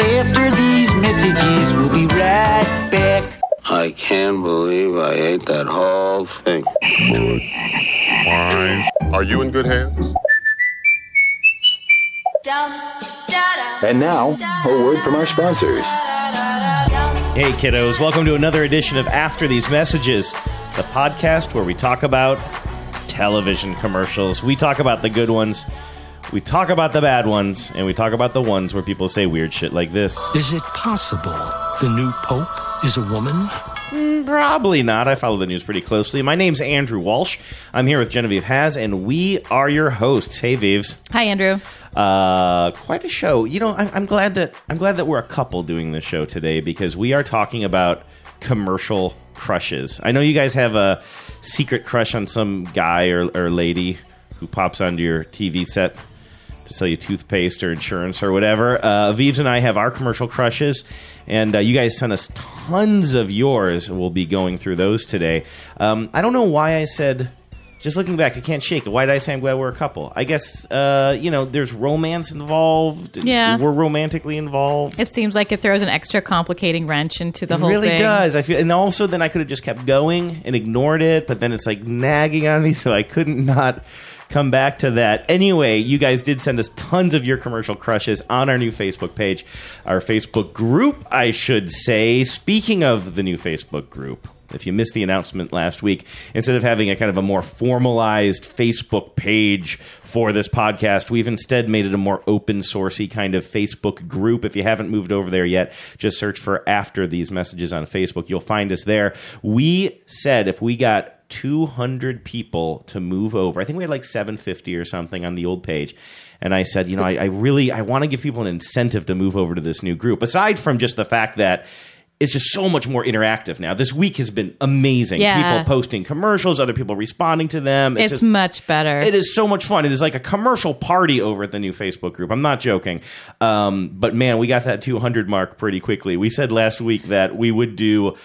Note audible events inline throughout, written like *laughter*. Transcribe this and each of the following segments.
After these messages, we'll be right back. I can't believe I ate that whole thing. Are you in good hands? And now, a word from our sponsors. Hey, kiddos, welcome to another edition of After These Messages, the podcast where we talk about television commercials. We talk about the good ones, we talk about the bad ones, and we talk about the ones where people say weird shit like this. Is it possible the new pope is a woman? Probably not. I follow the news pretty closely. My name's Andrew Walsh. I'm here with Genevieve Has, and we are your hosts. Hey, Vives. Hi, Andrew. Uh, quite a show. You know, I'm, I'm glad that I'm glad that we're a couple doing this show today because we are talking about commercial crushes. I know you guys have a secret crush on some guy or, or lady who pops onto your TV set to sell you toothpaste or insurance or whatever. Uh, and I have our commercial crushes, and uh, you guys sent us tons of yours. We'll be going through those today. Um, I don't know why I said. Just looking back, I can't shake it. Why did I say I'm glad we're a couple? I guess uh, you know there's romance involved. Yeah. we're romantically involved. It seems like it throws an extra complicating wrench into the whole It whole really thing. does. I feel, and also then I could have just kept going and ignored it, but then it's like nagging on me, so I couldn't not come back to that. Anyway, you guys did send us tons of your commercial crushes on our new Facebook page, our Facebook group, I should say. Speaking of the new Facebook group. If you missed the announcement last week, instead of having a kind of a more formalized Facebook page for this podcast, we've instead made it a more open sourcey kind of Facebook group. If you haven't moved over there yet, just search for after these messages on Facebook. You'll find us there. We said if we got 200 people to move over, I think we had like 750 or something on the old page. And I said, you know, I, I really I want to give people an incentive to move over to this new group. Aside from just the fact that it's just so much more interactive now. This week has been amazing. Yeah. People posting commercials, other people responding to them. It's just- much better. it is so much fun. It is like a commercial party over at the new Facebook group. I'm not joking. Um, but man, we got that 200 mark pretty quickly. We said last week that we would do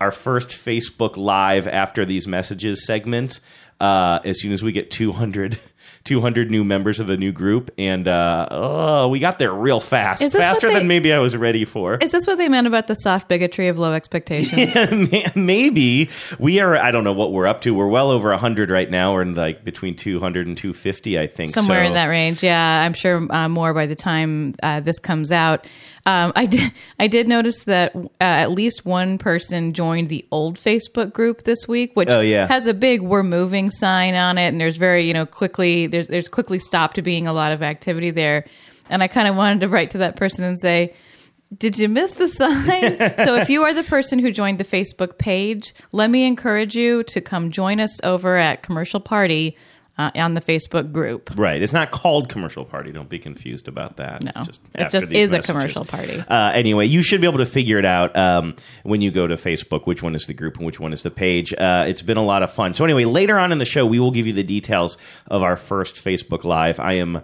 our first Facebook Live after these messages segment uh, as soon as we get 200. *laughs* 200 new members of the new group, and uh, oh, we got there real fast, Is this what faster they- than maybe I was ready for. Is this what they meant about the soft bigotry of low expectations? *laughs* maybe we are i don't know what we're up to we're well over 100 right now we're in like between 200 and 250 i think Somewhere So- in that range. Yeah, I'm sure uh, more by the time uh, this comes out. Um, I did. I did notice that uh, at least one person joined the old Facebook group this week, which Oh, yeah. has a big "We're moving" sign on it, and there's very you know quickly there's there's quickly stopped being a lot of activity there, and I kind of wanted to write to that person and say. Did you miss the sign? *laughs* so, if you are the person who joined the Facebook page, let me encourage you to come join us over at Commercial Party uh, on the Facebook group. right. It's not called commercial party. Don't be confused about that. No, It's just it just is a commercial party. uh, anyway you should be able to figure it out um, when you go to facebook which one is the group and which one is the page. Uh, it's been a lot of fun. So anyway later on in the show we will give you the details of our first facebook live. I am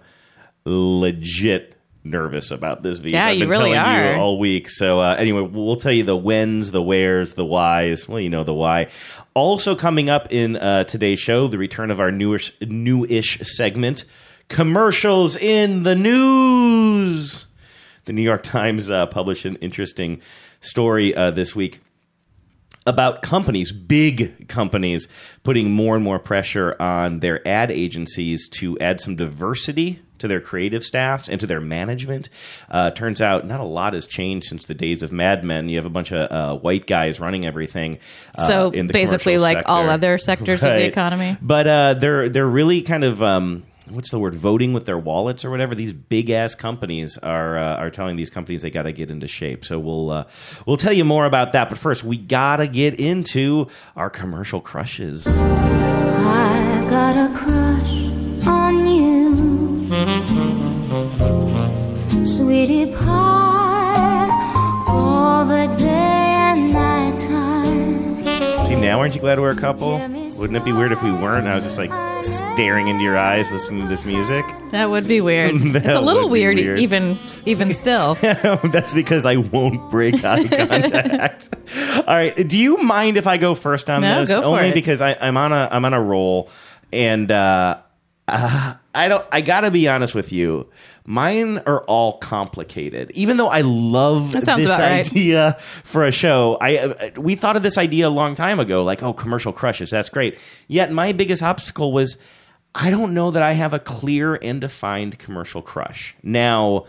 legit nervous about this video. Yeah, I've you been really telling are. you all week. So uh, anyway, we'll tell you the whens, the wheres, the whys. Well, you know the why. Also coming up in uh, today's show, the return of our newish, newish segment, commercials in the news. The New York Times uh, published an interesting story uh, this week about companies, big companies, putting more and more pressure on their ad agencies to add some diversity to their creative staffs and to their management. Uh, turns out not a lot has changed since the days of Mad Men. You have a bunch of uh, white guys running everything. Uh, So in the basically, commercial like all other sectors of the economy. But uh, they're they're really kind of um, what's the word voting with their wallets or whatever. These big ass companies are uh, are telling these companies they got to get into shape. So we'll uh, we'll tell you more about that. But first, we gotta get into our commercial crushes. Now, aren't you glad we're a couple? Wouldn't it be weird if we weren't? I was just like staring into your eyes, listening to this music. *laughs* That would be weird. *laughs* It's a little weird, weird. even even *laughs* still. That's because I won't break eye contact. All right. Do you mind if I go first on No, this? Only it. because I, I'm on a I'm on a roll, and uh, uh, I don't. I gotta be honest with you. Mine are all complicated. Even though I love this about right. idea for a show, I uh, we thought of this idea a long time ago. Like, oh, commercial crushes. That's great. Yet my biggest obstacle was I don't know that I have a clear and defined commercial crush. Now,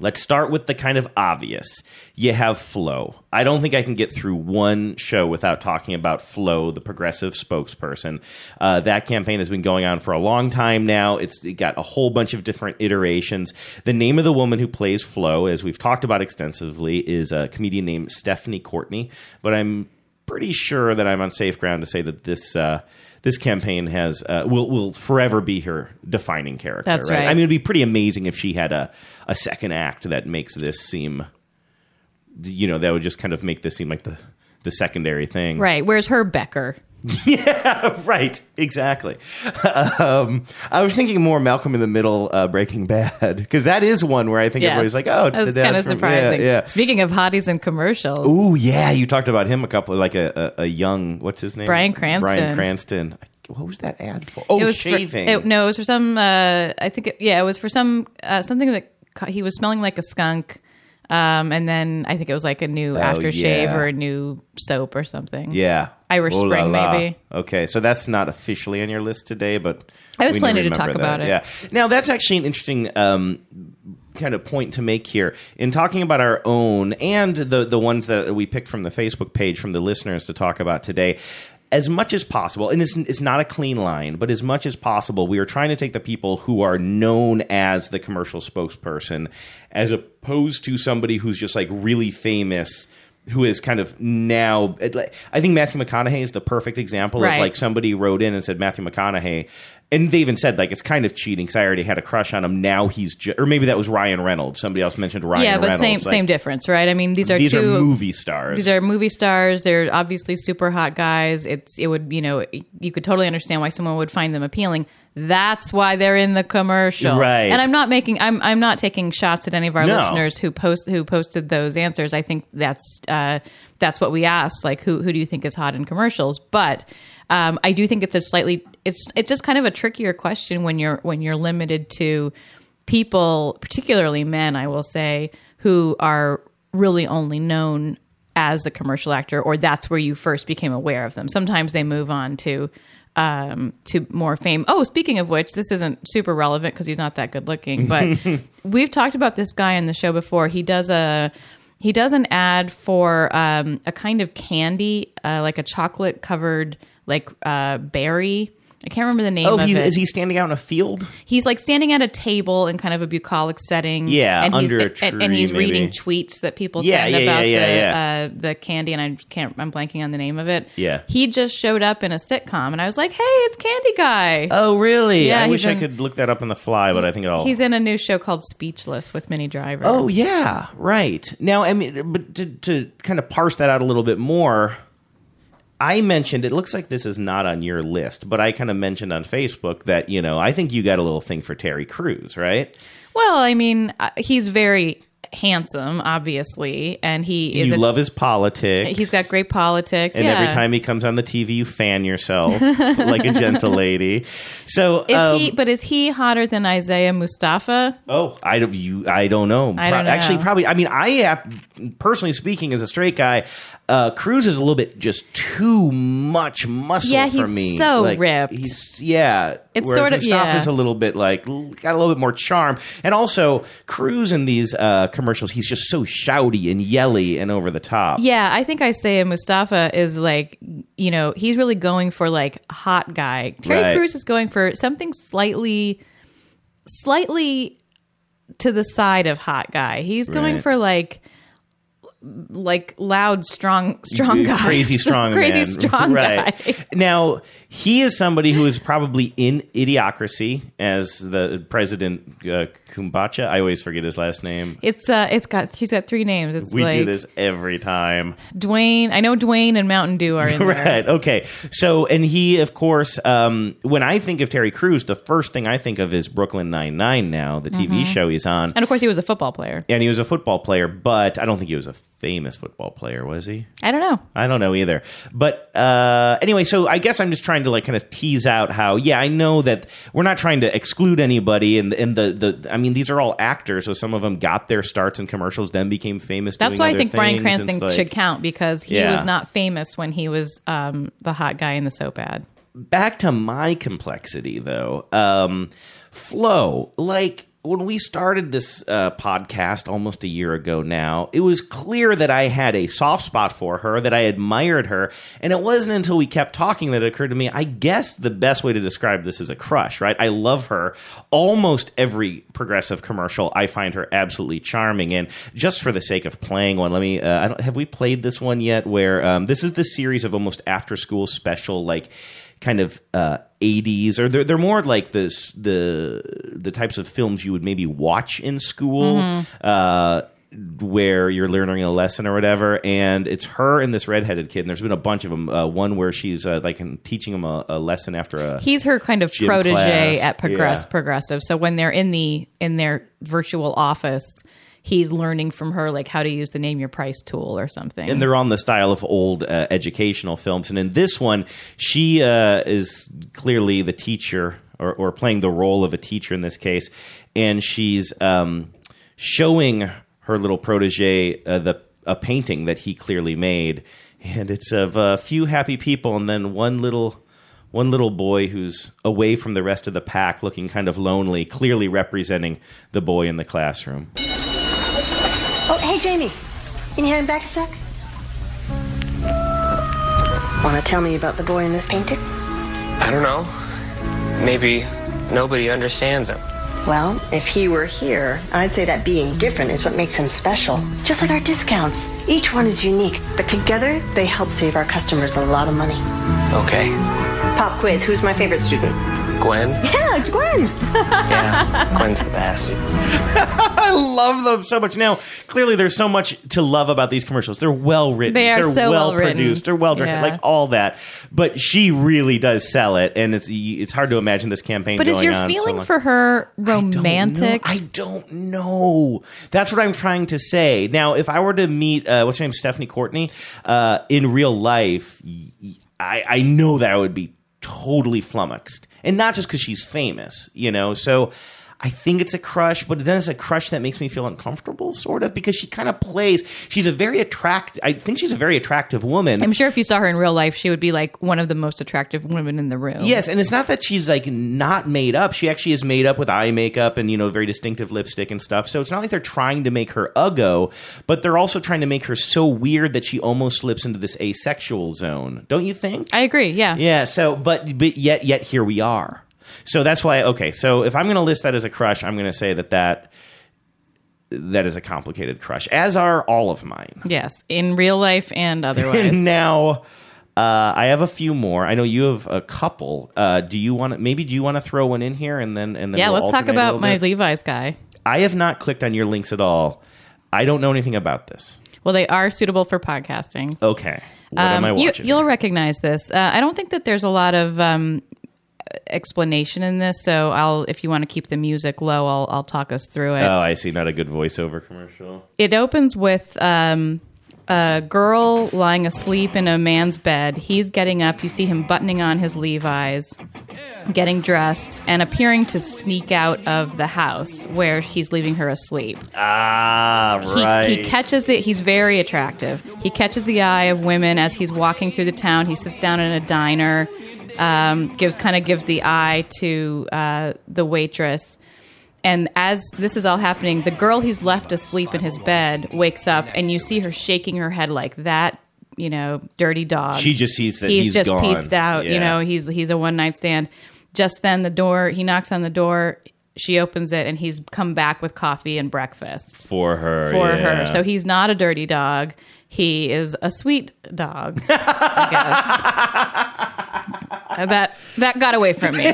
Let's start with the kind of obvious. You have Flo. I don't think I can get through one show without talking about Flo, the progressive spokesperson. Uh, that campaign has been going on for a long time now. It's it got a whole bunch of different iterations. The name of the woman who plays Flo, as we've talked about extensively, is a comedian named Stephanie Courtney. But I'm pretty sure that I'm on safe ground to say that this. Uh, this campaign has uh, will will forever be her defining character. That's right. I mean, it'd be pretty amazing if she had a a second act that makes this seem, you know, that would just kind of make this seem like the the secondary thing. Right. Where's her Becker? *laughs* Yeah. Right. Exactly. um, I was thinking more Malcolm in the Middle, uh, Breaking Bad, because that is one where I think Yes. everybody's like, oh, it's the That's kind of surprising. Yeah. yeah. Speaking of hotties and commercials, Ooh, yeah. You talked about him a couple, like a, a, a young, what's his name? Bryan Cranston. Bryan Cranston. What was that ad for? Oh, it was for- shaving. it- no, it was for some. Uh, I think. It, yeah, it was for some uh, something that ca- he was smelling like a skunk. Um, and then I think it was like a new aftershave Oh, yeah. or a new soap or something. Yeah. Irish Oh la Spring, la. maybe. Okay, so that's not officially on your list today, but I was planning to remember talk about it. Yeah. Now that's actually an interesting um, kind of point to make here in talking about our own and the the ones that we picked from the Facebook page from the listeners to talk about today. As much as possible, and it's, it's not a clean line, but as much as possible, we are trying to take the people who are known as the commercial spokesperson, as opposed to somebody who's just like really famous who is kind of now I think Matthew McConaughey is the perfect example Right. of like somebody wrote in and said Matthew McConaughey and they even said like it's kind of cheating because I already had a crush on him now he's ju- or maybe that was Ryan Reynolds somebody else mentioned Ryan Reynolds. yeah, but Reynolds same Like, same difference, right? I mean, these are these two are movie stars These are movie stars. They're obviously super hot guys. It's it would you know you could totally understand why someone would find them appealing. That's why they're in the commercial, Right. And I'm not making I'm I'm not taking shots at any of our No. listeners who post who posted those answers. I think that's uh, that's what we asked. Like who who do you think is hot in commercials? But um, I do think it's a slightly it's it's just kind of a trickier question when you're when you're limited to people, particularly men, I will say, who are really only known as a commercial actor, or that's where you first became aware of them. Sometimes they move on to um, to more fame. Oh, speaking of which, this isn't super relevant because he's not that good looking, but *laughs* we've talked about this guy in the show before. He does a he does an ad for um, a kind of candy, uh, like a chocolate covered like uh, berry. I can't remember the name oh of he's, it is he standing out in a field he's like standing at a table in kind of a bucolic setting. Yeah, and he's, under a and, and he's tree, reading tweets that people Yeah, send yeah, about yeah, the. Uh, the candy, and I can't. I'm blanking on the name of it. Yeah. he just showed up in a sitcom, and I was like, "Hey, it's Candy Guy." oh really Yeah, I he's wish I could look that up on the fly but I think it'll He's in a new show called Speechless with Minnie Driver. Oh yeah, right. Now, I mean, but to, to kind of parse that out a little bit more, I mentioned it looks like this is not on your list, but I kind of mentioned on Facebook that you know I think you got a little thing for Terry Crews, right? well, I mean, uh, he's very handsome, obviously, and he is. you a- love his politics. He's got great politics, And yeah. every time he comes on the TV, you fan yourself *laughs* like a gentle lady. So, Is um, he? But is he hotter than Isaiah Mustafa? Oh, I don't. You, I don't know. I don't know. Actually, probably. I mean, I personally speaking, as a straight guy, uh, Crews is a little bit just too much muscle Yeah, for he's me. so Like, ripped. He's yeah. It's whereas sort of- Mustafa's yeah. a little bit like got a little bit more charm, and also Crews in these uh, commercials, he's just so shouty and yelly and over the top. Yeah, I think Isaiah Mustafa is like, you know, he's really going for like hot guy. Terry Right. Crews is going for something slightly, slightly to the side of hot guy. He's going Right. for like, like loud, strong, strong guy, *laughs* crazy strong, crazy man. strong right. guy. *laughs* Now he is somebody who is probably in Idiocracy as the president uh, Camacho. I always forget his last name. It's uh, it's got he's got three names. It's We like do this every time. Dwayne. I know Dwayne and Mountain Dew are in *laughs* there. Right. Okay. So, and he, of course, um, when I think of Terry Crews, the first thing I think of is Brooklyn Nine Nine. Now, the TV Mm-hmm. show he's on, And of course, he was a football player. and he was a football player, but I don't think he was a famous football player, was he? I don't know. I don't know either. But uh, anyway, so I guess I'm just trying to like kind of tease out how, yeah, I know that we're not trying to exclude anybody, and and the the I mean these are all actors, so some of them got their starts in commercials, then became famous. That's why I think Bryan. Cranston like- should count because he Yeah. was not famous when he was um, the hot guy in the soap ad. back to my complexity though um flo like when we started this uh, podcast almost a year ago now, it was clear that I had a soft spot for her, that I admired her. And it wasn't until we kept talking that it occurred to me, I guess the best way to describe this is a crush, right? I love her. Almost every progressive commercial, I find her absolutely charming. And just for the sake of playing one, let me, uh, have we played this one yet? Where um, this is the series of almost after school special, like, kind of uh, 80s or they're, they're more like this the the types of films you would maybe watch in school uh, where you're learning a lesson or whatever and it's her and this redheaded kid and there's been a bunch of them uh, one where she's uh, like teaching him a, a lesson after a He's her kind of protege class, at Progress yeah. Progressive. So when they're in the in their virtual office, he's learning from her like how to use the name your price tool or something. and they're on the style of old uh, educational films. And in this one, she uh, is clearly the teacher or, or playing the role of a teacher in this case, and she's um, showing her little protege uh, the a painting that he clearly made, and it's of a few happy people, and then one little. One little boy who's away from the rest of the pack, looking kind of lonely, clearly representing the boy in the classroom. Oh, hey, Jamie. Can you hand back a sec? Want to tell me about the boy in this painting? I don't know. Maybe nobody understands him. Well, if he were here, I'd say that being different is what makes him special. Just like our discounts. Each one is unique, but together they help save our customers a lot of money. Okay. Pop quiz who's my favorite student? Gwen? Yeah, it's Gwen. *laughs* Yeah. Gwen's the best. *laughs* I love them so much. Now, clearly, there's so much to love about these commercials. They're well written. They are They're so well produced. They're well directed. Yeah. Like all that. But she really does sell it, and it's it's hard to imagine this campaign. but is going your on so feeling long. for her romantic? I don't know. That's what I'm trying to say. Now, if I were to meet, uh, what's her name, Stephanie Courtney, uh, in real life, I, I know that I would be totally flummoxed, and not just because she's famous, you know. So. I think it's a crush, but then it's a crush that makes me feel uncomfortable, sort of, because she kind of plays. She's a very attractive. I think she's a very attractive woman. I'm sure if you saw her in real life, she would be like one of the most attractive women in the room. Yes, and it's not that she's like not made up. She actually is made up with eye makeup and you know very distinctive lipstick and stuff. So it's not like they're trying to make her uggo, but they're also trying to make her so weird that she almost slips into this asexual zone. Don't you think? I agree. Yeah. Yeah. So, but but yet yet here we are. So that's why. Okay. So if I'm going to list that as a crush, I'm going to say that that that is a complicated crush, as are all of mine. Yes, in real life and *laughs* otherwise. And now uh, I have a few more. I know you have a couple. Uh, do you want to? Maybe do you want to throw one in here and then and then yeah, we'll let's talk about my? Levi's guy. I have not clicked on your links at all. I don't know anything about this. Well, they are suitable for podcasting. Okay, what am I Um, you, watching? you'll recognize this. Uh, I don't think that there's a lot of um, explanation in this, so I'll if you want to keep the music low, I'll I'll talk us through it. oh, I see. Not a good voiceover commercial. It opens with um, a girl lying asleep in a man's bed. He's getting up. You see him buttoning on his Levi's, getting dressed, and appearing to sneak out of the house where he's leaving her asleep. Ah, He, right. he catches the. He's very attractive. He catches the eye of women as he's walking through the town. He sits down in a diner, um, gives kind of gives the eye to uh, the waitress. And as this is all happening, the girl he's left asleep in his bed wakes up, and you see her shaking her head like that. You know, dirty dog. She just sees that he's, he's just gone. pieced out. You know, he's he's a one night stand. Just then, the door. He knocks on the door. She opens it, and he's come back with coffee and breakfast for her. for yeah. her. So he's not a dirty dog. He is a sweet dog. I guess. *laughs* *laughs* that that got away from me.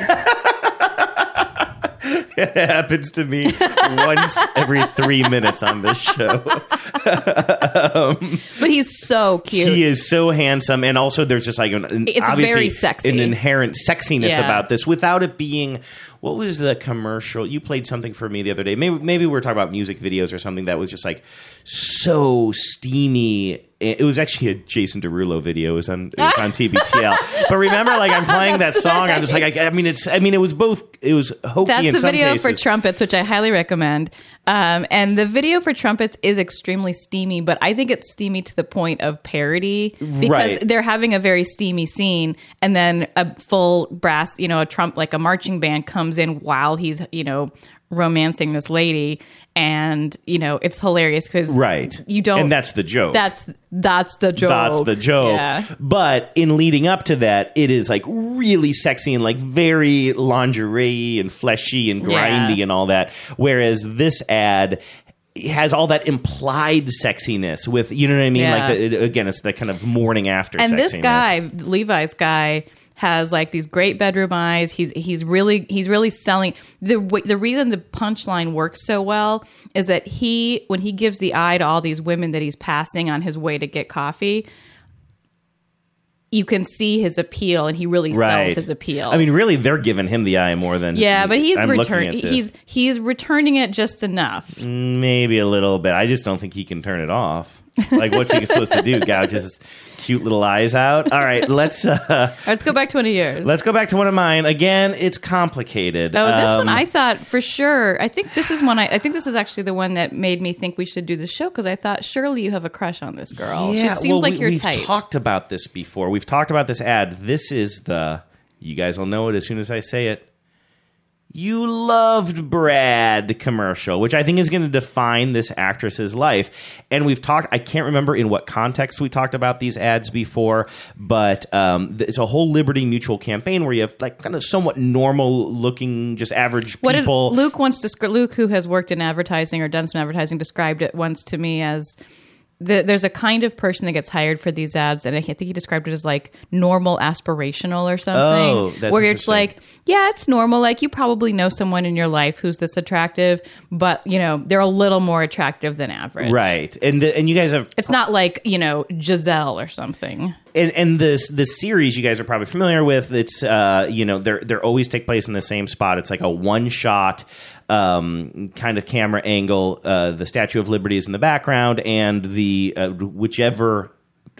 it happens to me once every three minutes on this show. *laughs* Um, but he's so cute. He is so handsome, and also there's just like an, an It's obviously very sexy. an inherent sexiness Yeah. about this, without it being what was the commercial? You played something for me the other day. Maybe maybe we were talking about music videos or something that was just like so steamy. It was actually a Jason Derulo video. It was on it was on TBTL. *laughs* but remember, like I'm playing that song. I'm just like, I, I mean, it's. I mean, it was both. It was hokey That's the video for trumpets, which I highly recommend. Um, and the video for trumpets is extremely steamy, but I think it's steamy to the point of parody because Right. they're having a very steamy scene, and then a full brass, you know, a trump like a marching band comes in while he's, you know, romancing this lady, and you know, it's hilarious because right. you don't, and that's the joke. that's that's the joke. That's the joke. Yeah. But in leading up to that, it is like really sexy and like very lingerie and fleshy and grindy Yeah. and all that. Whereas this ad has all that implied sexiness with you know what I mean? Yeah. Like the, it- again, it's the kind of morning after. and this guy levi's guy has like these great bedroom eyes he's he's really he's really selling the w- the reason the punchline works so well is that he when he gives the eye to all these women that he's passing on his way to get coffee you can see his appeal and he really Right. sells his appeal I mean, really, they're giving him the eye more than yeah but he's returning he's he's returning it just enough maybe a little bit. I just don't think he can turn it off. Like, what's he supposed to do? Gouge his cute little eyes out? All right, let's. Uh, let's go back 20 years Let's go back to one of mine. Again, it's complicated. Oh, this one Um, I thought for sure. I think this is one. I, I think this is actually the one that made me think we should do the show because I thought surely you have a crush on this girl. she seems well, like we, your we've type. talked about this before. We've talked about this ad. This is the. You guys will know it as soon as I say it. You loved Brad commercial, which I think is going to define this actress's life. And we've talked, I can't remember in what context we talked about these ads before, but um, it's a whole Liberty Mutual campaign where you have like kind of somewhat normal looking, just average what did people. Luke once described? Luke, who has worked in advertising or done some advertising, described it once to me as. The, there's a kind of person that gets hired for these ads, and I think he described it as like normal aspirational or something. Oh, that's where it's like, yeah, it's normal. Like you probably know someone in your life who's this attractive, but you know they're a little more attractive than average. Right. And, the, and you guys have It's not like you know Gisele or something. and and this this series you guys are probably familiar with. It's uh you know they're they're always take place in the same spot. It's like a one shot um kind of camera angle. Uh, the Statue of Liberty is in the background, and the uh, whichever.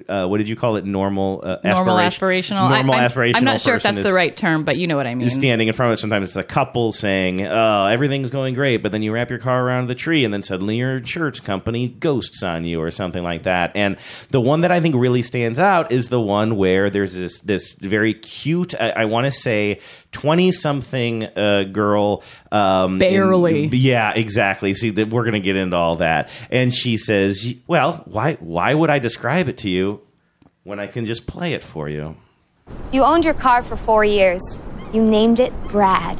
Uh, what did you call it? Normal, uh, Normal aspiration- aspirational. Normal I, I'm, aspirational. I'm not sure if that's the right term, but you know what I mean. is standing in front of it. Sometimes it's a couple saying, "Oh, everything's going great," but then you wrap your car around the tree, and then suddenly your insurance company ghosts on you, or something like that. And the one that I think really stands out is the one where there's this this very cute, I, I want to say, twenty something uh, girl, um, in- Barely. yeah, exactly. See, we're going to get into all that, and she says, "Well, why why would I describe it to you when I can just play it for you?" You owned your car for four years. You named it Brad.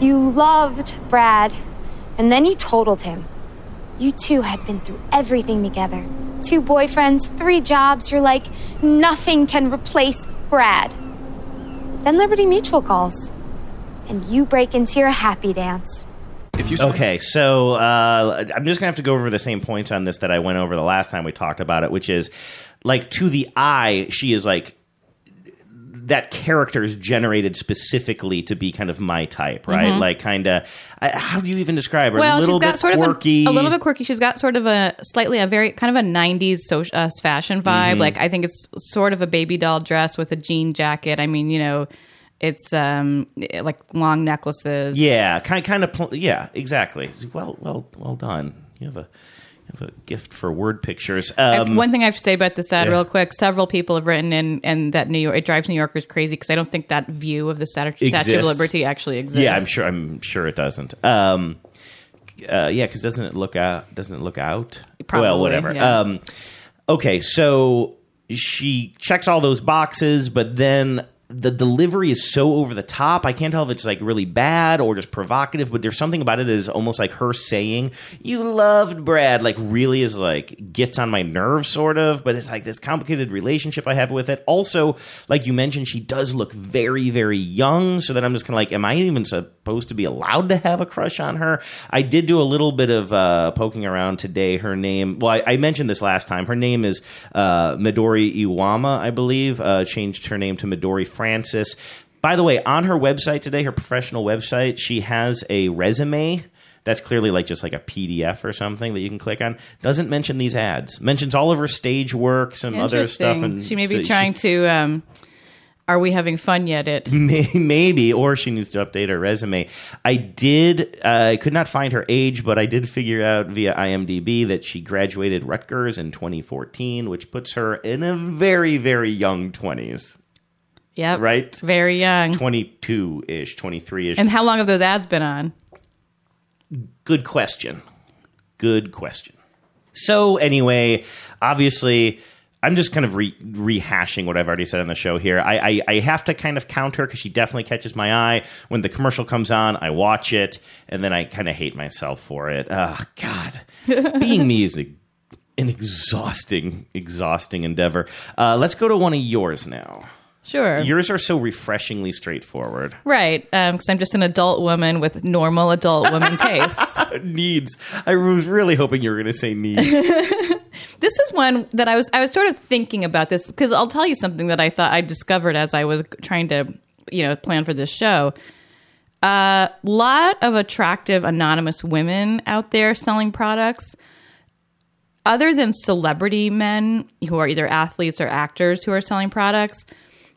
You loved Brad. And then you totaled him. You two had been through everything together two boyfriends, three jobs. You're like, nothing can replace Brad. Then Liberty Mutual calls. And you break into your happy dance. If you Okay, so uh, I'm just gonna have to go over the same points on this that I went over the last time we talked about it, which is like to the eye, she is like that character is generated specifically to be kind of my type, right? Mhm. Like kind of how do you even describe her? well, a little she's got bit sort quirky, of a, a little bit quirky. She's got sort of a slightly a very kind of a '90s so, uh, fashion vibe. Mhm. Like I think it's sort of a baby doll dress with a jean jacket. I mean, you know, it's um like long necklaces. Yeah, kind kind of pl- yeah, exactly. Well, well, well done. You have a have a gift for word pictures. Um, One thing I have to say about this ad, yeah. real quick. Several people have written in, and that New York it drives New Yorkers crazy because I don't think that view of the Statue, Statue of Liberty actually exists. Yeah, I'm sure. I'm sure it doesn't. Um, uh, yeah, because doesn't it look out? Doesn't it look out? Probably, well, whatever. yeah. Um, okay, so she checks all those boxes, but then the delivery is so over the top. I can't tell if it's like really bad or just provocative, but there's something about it that is almost like her saying, You loved Brad, like really is like gets on my nerves, sort of, but it's like this complicated relationship I have with it. Also, like you mentioned, she does look very, very young. So then I'm just kind of like, Am I even supposed to be allowed to have a crush on her? I did do a little bit of uh, poking around today. Her name, well, I, I mentioned this last time. Her name is uh, Midori Iwama, I believe. Uh, changed her name to Midori Francis. By the way, on her website today, her professional website, she has a resume that's clearly like just like a PDF or something that you can click on. Doesn't mention these ads. Mentions all of her stage work, some other stuff. And she may be so trying to. Um, are we having fun yet? It *laughs* maybe or she needs to update her resume i did uh, i could not find her age but i did figure out via imdb that she graduated rutgers in 2014 which puts her in a very very young 20s Yep. right? Very young. 22-ish 23-ish And how long have those ads been on? good question. Good question. So anyway obviously i'm just kind of re- rehashing what i've already said on the show here. I, I, I have to kind of counter because she definitely catches my eye. When the commercial comes on i watch it and then i kind of hate myself for it. Oh god. *laughs* Being me is a, an exhausting exhausting endeavor. Uh, let's go to one of yours now Sure. yours are so refreshingly straightforward right. Because I'm just an adult woman with normal adult woman *laughs* tastes. needs i was really hoping you were going to say needs *laughs* This is one that I was I was sort of thinking about this because I'll tell you something that I thought I discovered as I was trying to you know plan for this show. A uh, lot of attractive anonymous women out there selling products. Other than celebrity men who are either athletes or actors who are selling products,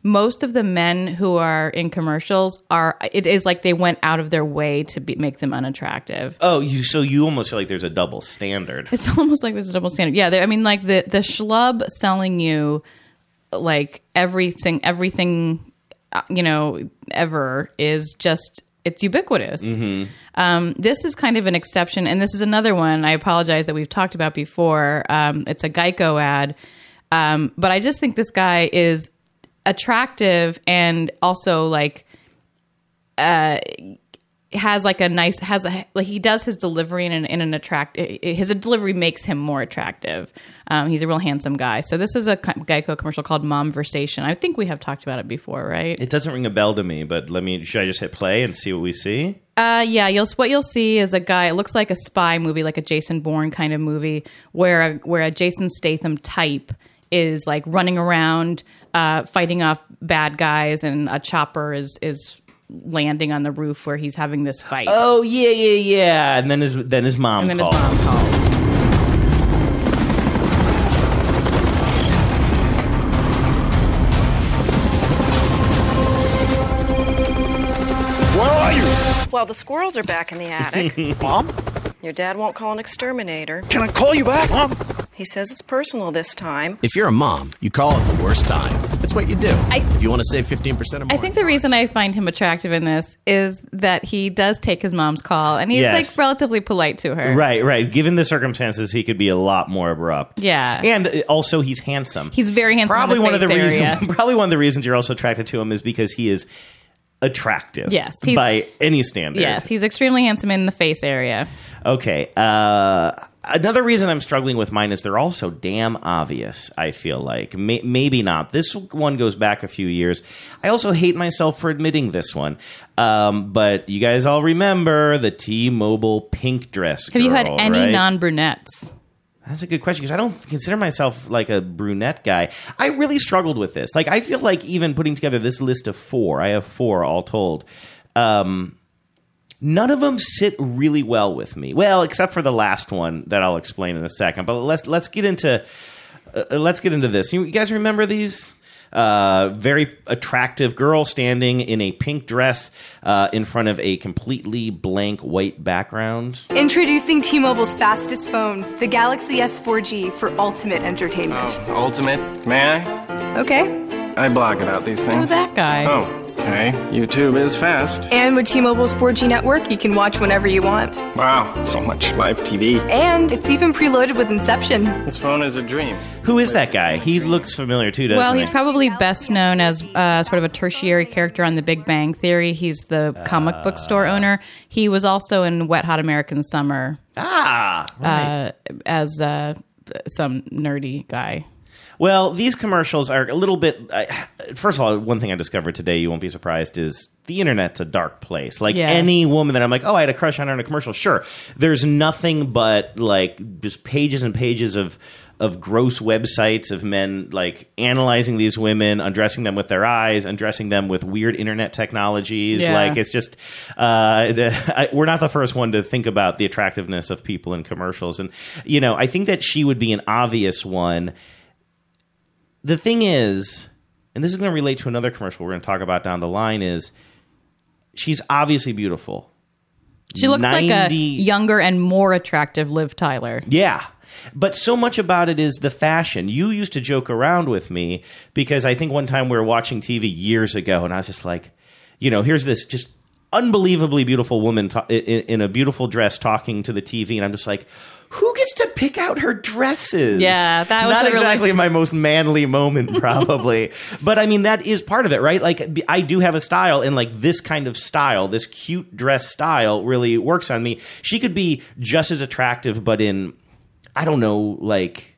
most of the men who are in commercials are it is like they went out of their way to be, make them unattractive. Oh, you so you almost feel like there's a double standard. It's almost like there's a double standard. Yeah, I mean, like the the schlub selling you like everything, everything, uh, you know, ever is just it's ubiquitous. Um, this is kind of an exception, and this is another one. I apologize that we've talked about before. Um, it's a Geico ad, um, but I just think this guy is attractive and also like uh has like a nice has a like he does his delivery in an, in an attract his delivery makes him more attractive. Um, he's a real handsome guy. So this is a Geico commercial called Momversation. I think we have talked about it before, right? It doesn't ring a bell to me, but let me. Should I just hit play and see what we see? Uh, yeah, you'll what you'll see is a guy. It looks like a spy movie, like a Jason Bourne kind of movie, where a, where a Jason Statham type is like running around, uh, fighting off bad guys, and a chopper is is landing on the roof where he's having this fight. Oh yeah, yeah, yeah. And then his then his mom. and then calls. his mom calls. Where are you? Well, the squirrels are back in the attic. *laughs* Mom? Your dad won't call an exterminator. Can I call you back, Mom? He says it's personal this time. If you're a mom, you call it the worst time. That's what you do. I, if you want to save 15% or more. I think the reason I find him attractive in this is that he does take his mom's call, and he's Yes. like relatively polite to her. Right, right. Given the circumstances, he could be a lot more abrupt. Yeah. and uh, also he's handsome. He's very handsome. probably in the one of the face reasons. *laughs* Probably one of the reasons you're also attracted to him is because he is attractive. Yes, he's- by any standard. Yes, he's extremely handsome in the face area. Okay. Uh, another reason I'm struggling with mine is they're all so damn obvious. I feel like May- maybe not. This one goes back a few years. I also hate myself for admitting this one, um, but you guys all remember the T-Mobile pink dress. Have you had any right? non-brunettes? That's a good question because I don't consider myself like a brunette guy. I really struggled with this. Like, I feel like even putting together this list of four, I have four all told. Um, none of them sit really well with me. Well, except for the last one that I'll explain in a second. But let's let's get into uh, let's get into this. You, you guys remember these? Uh, very attractive girl standing in a pink dress uh, in front of a completely blank white background. Introducing T-Mobile's fastest phone, the Galaxy S4G for ultimate entertainment. Oh, ultimate? May I? Okay? I block it out these things. Who's that guy? Oh, okay. YouTube is fast. And with T-Mobile's 4G network, you can watch whenever you want. Wow, so much live TV. And it's even preloaded with Inception. This phone is a dream. Who is that guy? He looks familiar too, doesn't Well, he? he's probably best known as uh, sort of a tertiary character on The Big Bang Theory. He's the comic book store owner. He was also in Wet Hot American Summer ah, right. uh, as uh, some nerdy guy. Well, these commercials are a little bit. I first of all, one thing I discovered today, you won't be surprised, is the internet's a dark place. Like Yeah. any woman that I'm like, oh, I had a crush on her in a commercial. Sure, there's nothing but like just pages and pages of of gross websites of men like analyzing these women, undressing them with their eyes, undressing them with weird internet technologies. Yeah. Like it's just uh, *laughs* the- I, we're not the first one to think about the attractiveness of people in commercials, and you know, I think that she would be an obvious one the thing is, and this is going to relate to another commercial we're going to talk about down the line, is she's obviously beautiful. She looks like a younger and more attractive Liv Tyler. Yeah. But so much about it is the fashion. You used to joke around with me because I think one time we were watching TV years ago and I was just like, you know, here's this just unbelievably beautiful woman in, in a beautiful dress talking to the TV and I'm just like, who gets to pick out her dresses? Yeah, that was not a really- exactly my most manly moment, *laughs* probably. but I mean, that is part of it, right? Like, I do have a style, and like this kind of style, this cute dress style, really works on me. She could be just as attractive, but in, I don't know, like,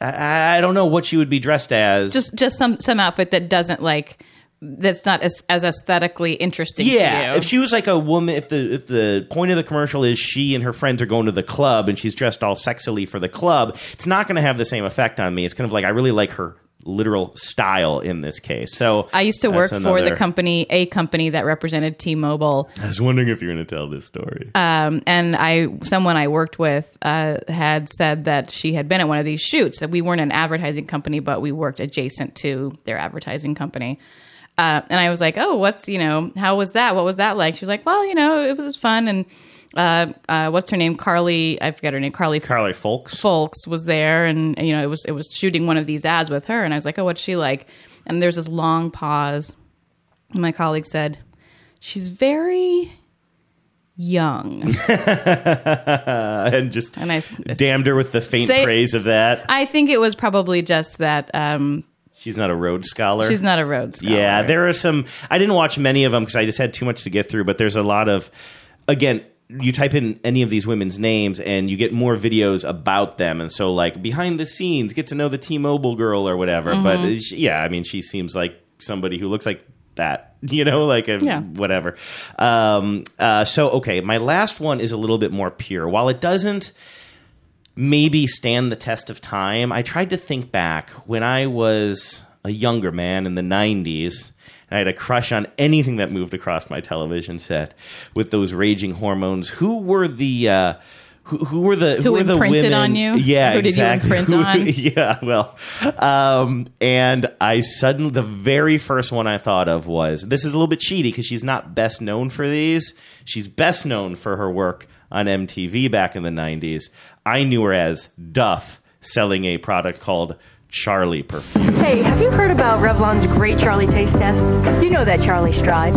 I, I don't know what she would be dressed as. Just just some some outfit that doesn't like that's not as, as aesthetically interesting yeah, to you. if she was like a woman, if the if the point of the commercial is she and her friends are going to the club and she's dressed all sexily for the club, it's not going to have the same effect on me. It's kind of like I really like her literal style in this case. So I used to work that's for the company, a company that represented T-Mobile, I was wondering if you're going to tell this story. um, and I someone I worked with uh, had said that she had been at one of these shoots. That we weren't an advertising company, but we worked adjacent to their advertising company. Uh, and I was like, "Oh, what's you know, how was that? What was that like?" She was like, "Well, you know, it was fun." And uh, uh, what's her name? Carly, I forget her name. Carly Carly Foulkes. Foulkes was there, and, you know, it was it was shooting one of these ads with her, and I was like, "Oh, what's she like?" And there's this long pause. And my colleague said, "She's very young." *laughs* and just and I damned her with the faint Say- praise of that. I think it was probably just that um, She's not a Rhodes scholar. she's not a Rhodes scholar. Yeah, there are some. I didn't watch many of them because I just had too much to get through. But there's a lot of, again, you type in any of these women's names and you get more videos about them. And so, like behind the scenes, get to know the T-Mobile girl or whatever. But Mhm. uh, she- yeah, I mean, she seems like somebody who looks like that. *laughs* You know, like a, Yeah. whatever. Um, uh, so okay, my last one is a little bit more pure. While it doesn't maybe stand the test of time. I tried to think back when I was a younger man in the 90s. And I had a crush on anything that moved across my television set with those raging hormones. Who were the uh, who, who were the Who were the women? on you? Yeah, Who did you exactly. imprint on? *laughs* yeah, well, um, and I suddenly the very first one I thought of was this is a little bit cheaty because she's not best known for these. She's best known for her work on MTV back in the '90s. I knew her as Duff selling a product called Charlie perfume. Hey, have you heard about Revlon's Great Charlie Taste Test? You know that Charlie Stride.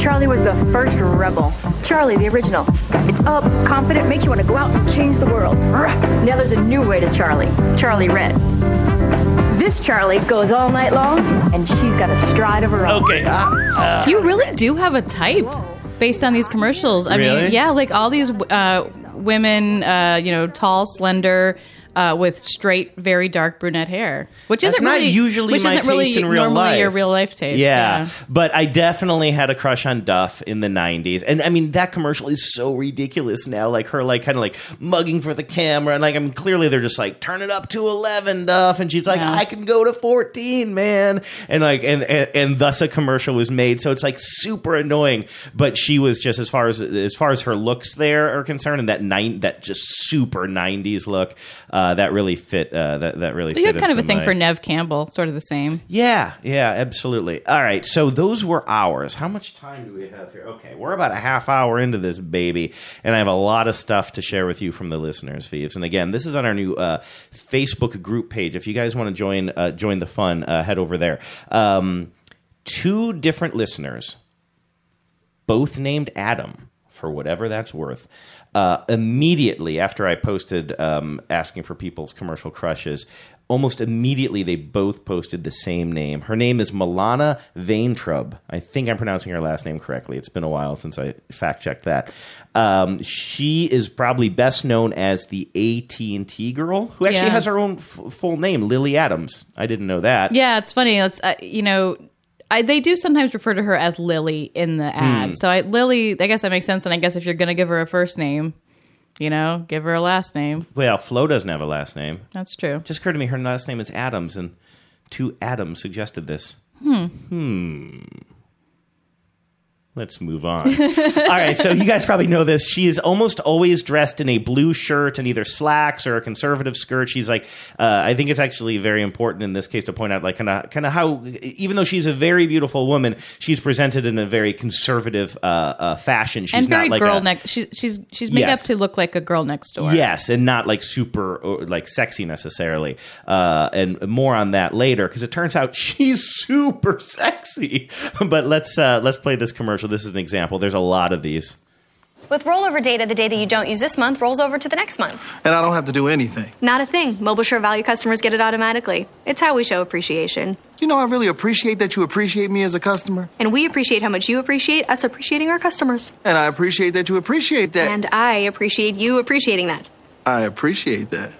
Charlie was the first rebel. Charlie, the original. It's up, confident, makes you want to go out and change the world. Now there's a new way to Charlie. Charlie Red. This Charlie goes all night long, and she's got a stride of her own. Okay, uh, you really do have a type based on these commercials. I Really? mean, yeah, like all these uh, women, uh, you know, tall, slender. Uh, with straight, very dark brunette hair, which That's isn't not really usually which my isn't really taste in real normally life. your real life taste. Yeah, but I definitely had a crush on Duff in the '90s, and I mean that commercial is so ridiculous now. Like her, like kind of like mugging for the camera, and like I mean clearly they're just like turn it up to 11, Duff, and she's like Yeah. I can go to 14, man, and like and, and and thus a commercial was made. So it's like super annoying, but she was just as far as as far as her looks there are concerned, and that nine that just super '90s look uh, that really fit. Uh, that that really You fit had kind of a thing my- for Neve Campbell, sort of the same. yeah, yeah, absolutely. All right, so those were ours. How much time do we have here? Okay, we're about a half hour into this baby, and I have a lot of stuff to share with you from the listeners, Thieves. And again, this is on our new uh, Facebook group page. If you guys want to join uh, join the fun, uh, head over there. Um, two different listeners, both named Adam for whatever that's worth. Uh, immediately after I posted um, asking for people's commercial crushes, almost immediately they both posted the same name. Her name is Milana Vaintrub. I think I'm pronouncing her last name correctly. It's been a while since I fact checked that. Um, she is probably best known as the AT and T girl, who actually Yeah. has her own f- full name, Lily Adams. I didn't know that. Yeah, it's funny. It's uh, you know, I, they do sometimes refer to her as Lily in the ad. Hmm. So I, Lily, I guess that makes sense. And I guess if you're going to give her a first name, you know, give her a last name. Well, Flo doesn't have a last name. That's true. Just occurred to me her last name is Adams, and two Adams suggested this. Hmm. Hmm. Let's move on. All right, so you guys probably know this. She is almost always dressed in a blue shirt and either slacks or a conservative skirt. She's like, uh, I think it's actually very important in this case to point out, like, kind of, kind of how, even though she's a very beautiful woman, she's presented in a very conservative uh, uh, fashion. She's and very not like girl next. She, she's she's made Yes. up to look like a girl next door. Yes, and not like super or, like sexy necessarily. Uh, and more on that later because it turns out *laughs* she's super sexy. but let's uh, let's play this commercial. So this is an example. There's a lot of these. With rollover data, the data you don't use this month rolls over to the next month. And I don't have to do anything. Not a thing. Mobile Sure Value customers get it automatically. It's how we show appreciation. You know, I really appreciate that you appreciate me as a customer. And we appreciate how much you appreciate us appreciating our customers. And I appreciate that you appreciate that. And I appreciate you appreciating that. I appreciate that.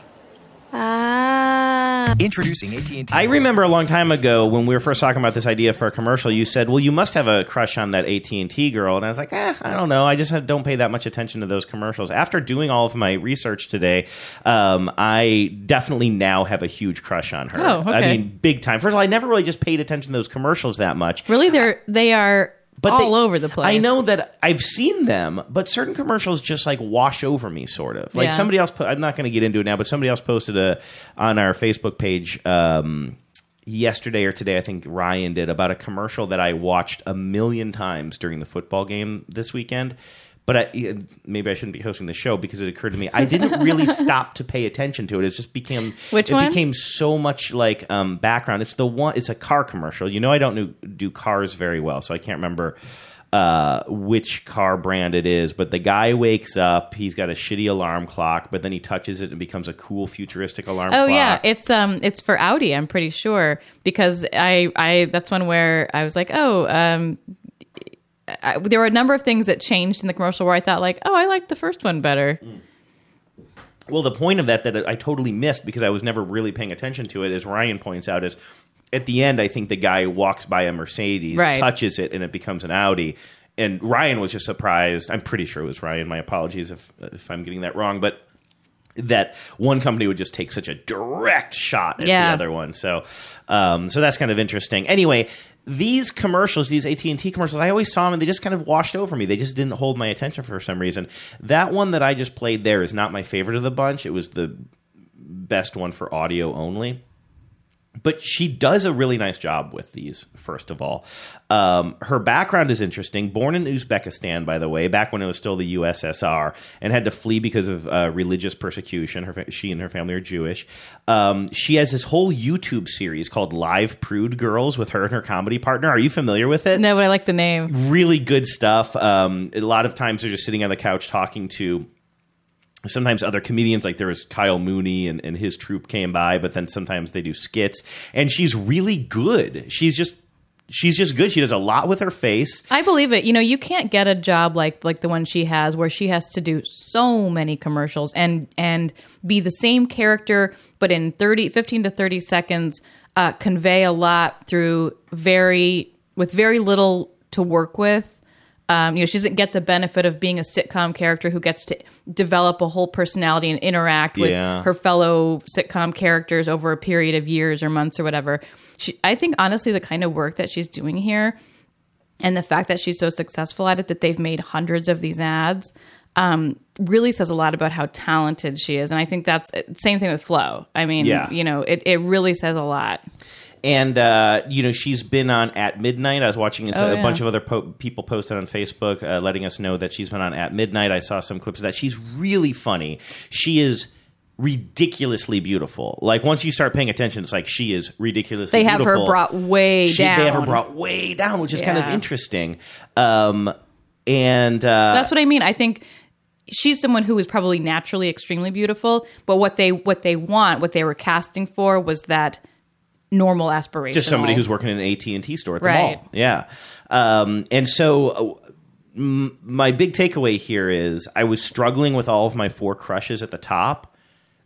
Ah. Introducing AT&T. I remember a long time ago when we were first talking about this idea for a commercial. You said, "Well, you must have a crush on that AT and T girl," and I was like, eh, "I don't know. I just don't pay that much attention to those commercials." After doing all of my research today, um, I definitely now have a huge crush on her. Oh, okay. I mean, big time. First of all, I never really just paid attention to those commercials that much. Really, they're they are But all they- over the place. I know that I've seen them, but certain commercials just like wash over me, sort of. Like Yeah. somebody else. Po- I'm not going to get into it now, but somebody else posted a on our Facebook page um, yesterday or today. I think Ryan did about a commercial that I watched a million times during the football game this weekend. But I, maybe I shouldn't be hosting the show because it occurred to me I didn't really *laughs* stop to pay attention to it. It just became Which it one? became so much like um, background. It's the one. It's a car commercial. You know, I don't do, do cars very well, so I can't remember uh, which car brand it is. But the guy wakes up. He's got a shitty alarm clock, but then he touches it and it becomes a cool futuristic alarm. Oh clock. yeah, it's um it's for Audi. I'm pretty sure because I I that's one where I was like, oh, um, I, there were a number of things that changed in the commercial where I thought like, oh, I like the first one better. Mm. Well, the point of that that I totally missed because I was never really paying attention to it, as Ryan points out, is at the end. I think the guy walks by a Mercedes, Right. touches it, and it becomes an Audi. And Ryan was just surprised. I'm pretty sure it was Ryan. My apologies if if I'm getting that wrong, but that one company would just take such a direct shot at Yeah. the other one. So, um, so that's kind of interesting. Anyway, these commercials, these AT and T commercials, I always saw them and they just kind of washed over me. They just didn't hold my attention for some reason. That one that I just played there is not my favorite of the bunch. It was the best one for audio only. But she does a really nice job with these, first of all. Um, her background is interesting. Born in Uzbekistan, by the way, back when it was still the USSR, and had to flee because of uh, religious persecution. Her, fa- she and her family are Jewish. Um, she has this whole YouTube series called Live Prude Girls with her and her comedy partner. Are you familiar with it? No, but I like the name. really good stuff. Um, a lot of times they're just sitting on the couch talking to sometimes other comedians like there was kyle mooney and, and his troupe came by but then sometimes they do skits and she's really good she's just she's just good she does a lot with her face I believe it. You know, you can't get a job like like the one she has where she has to do so many commercials and and be the same character but in 30 15 to 30 seconds uh, convey a lot through very with very little to work with. Um, you know, she doesn't get the benefit of being a sitcom character who gets to develop a whole personality and interact with Yeah. her fellow sitcom characters over a period of years or months or whatever. She, I think honestly, the kind of work that she's doing here and the fact that she's so successful at it that they've made hundreds of these ads um, really says a lot about how talented she is. And I think that's same thing with Flo. I mean, Yeah. you know, it, it really says a lot. And uh, you know she's been on at midnight i was watching a, Oh, a yeah. bunch of other po- people posted on facebook uh, letting us know that she's been on at midnight i saw some clips of that she's really funny she is ridiculously beautiful like once you start paying attention it's like she is ridiculously They have her brought way She- down. They have her brought way down, which is kind of interesting. Um, and uh, That's what I mean. I think she's someone who is probably naturally extremely beautiful, but what they what they want, what they were casting for, was that normal aspiration. just somebody who's working in an AT and T store at the Right. mall. Yeah, um, and so uh, m- my big takeaway here is I was struggling with all of my four crushes at the top.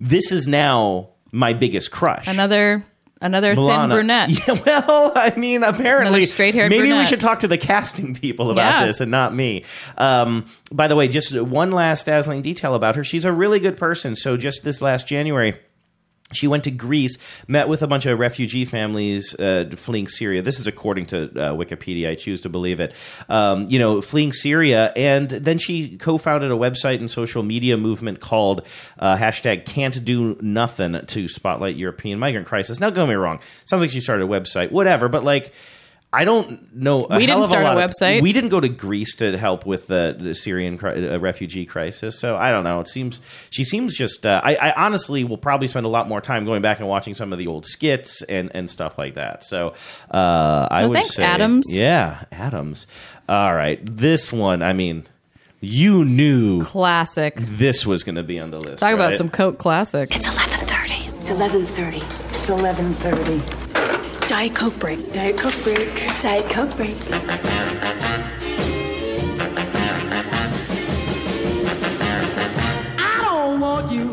This is now my biggest crush. another another thin brunette. *laughs* Yeah, well, I mean, apparently, straight-haired maybe we should talk to the casting people about Yeah. this and not me. Um, by the way, just one last dazzling detail about her: she's a really good person. So, just this last January. She went to Greece, met with a bunch of refugee families uh, fleeing Syria. This is according to uh, Wikipedia. I choose to believe it. Um, you know, fleeing Syria, and then she co-founded a website and social media movement called uh, hashtag Can't Do Nothing to spotlight European migrant crisis. Now, don't get me wrong. Sounds like she started a website, whatever. But like, I don't know. a We hell didn't of start a lot of- website. we didn't go to Greece to help with the, the Syrian cri- uh, refugee crisis. So I don't know. It seems she seems just. Uh, I, I honestly will probably spend a lot more time going back and watching some of the old skits and, and stuff like that. So uh, I Well, would thanks, say, Adams. Yeah, Adams. All right, this one. I mean, you knew Classic. this was going to be on the list. Talk about some Coke classic. It's 11:30. It's 11:30. It's 11:30. Diet Coke break. Diet Coke break. Diet Coke break. I don't want you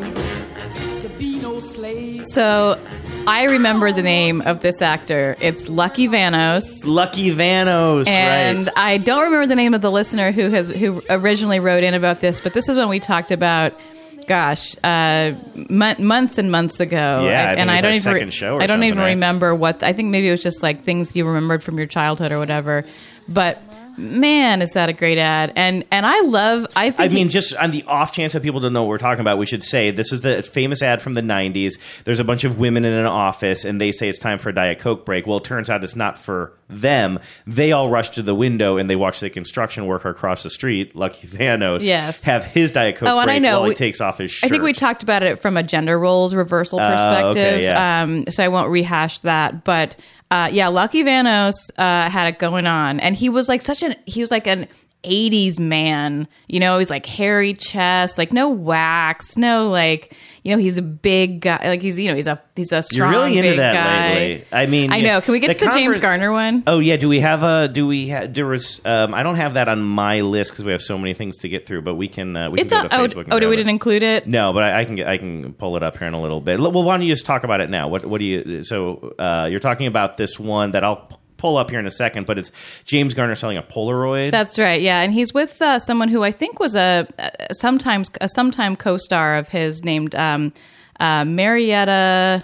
to be no slave. So I remember the name of this actor. It's Lucky Vanous. Lucky Vanous, right. And right? I don't remember the name of the listener who has who originally wrote in about this, but this is when we talked about gosh, uh, mon- months and months ago. Yeah, I think and it was I don't even second show or I don't even right? remember what I think maybe it was just like things you remembered from your childhood or whatever. But man, is that a great ad. And and I love I I think he- mean, just on the off chance that people don't know what we're talking about, we should say this is the famous ad from the 90s. There's a bunch of women in an office, and they say it's time for a Diet Coke break. Well, it turns out it's not for them. They all rush to the window and they watch the construction worker across the street, Lucky Vanous, Yes. have his Diet Coke Oh, and break I know. while he We- takes off his shirt. I think we talked about it from a gender roles reversal Oh, perspective. okay, yeah. um, so I won't rehash that. But uh, yeah, Lucky Vanous uh, had it going on, and he was like such an he was like an. 80s man, you know, he's like hairy chest, like no wax, no like, you know, he's a big guy, like he's, you know, he's a he's a You're strong really into big that guy. lately. I mean, I know. Can we get to the James Garner one? Oh yeah, do we have a? Do we? Ha- there was. Um, I don't have that on my list because we have so many things to get through. But we can. Uh, we It's can go to Oh, Facebook. and oh, we didn't include it. No, but I, I can get, I can pull it up here in a little bit. Well, why don't you just talk about it now? What what do you? So uh, you're talking about this one that I'll pull up here in a second, but it's James Garner selling a Polaroid. That's right. Yeah, and he's with uh, someone who I think was a, a sometimes a sometime co-star of his named um, uh, Marietta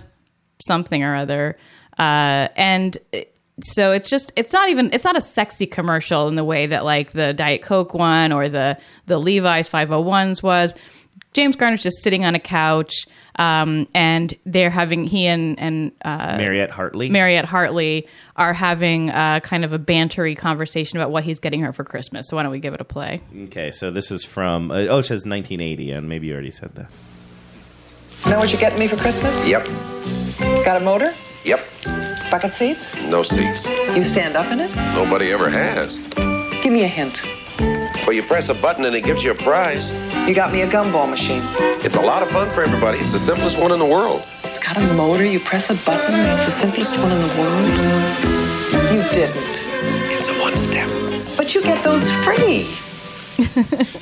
something or other, uh, and. it- so it's just it's not even it's not a sexy commercial in the way that like the Diet Coke one or the the Levi's 501s was. James Garner's just sitting on a couch, um, and they're having he and and uh, Mariette Hartley. Mariette Hartley are having uh, kind of a bantery conversation about what he's getting her for Christmas. So why don't we give it a play? okay, so this is from. Uh, oh, it says 1980, and maybe you already said that. Know what you're getting me for Christmas? Yep. Got a motor? Yep. Bucket seats? No seats. You stand up in it? Nobody ever has. Give me a hint. Well, you press a button and it gives you a prize. You got me a gumball machine. It's a lot of fun for everybody. It's the simplest one in the world. It's got a motor. You press a button. It's the simplest one in the world. You didn't. It's a one step. But you get those free. *laughs*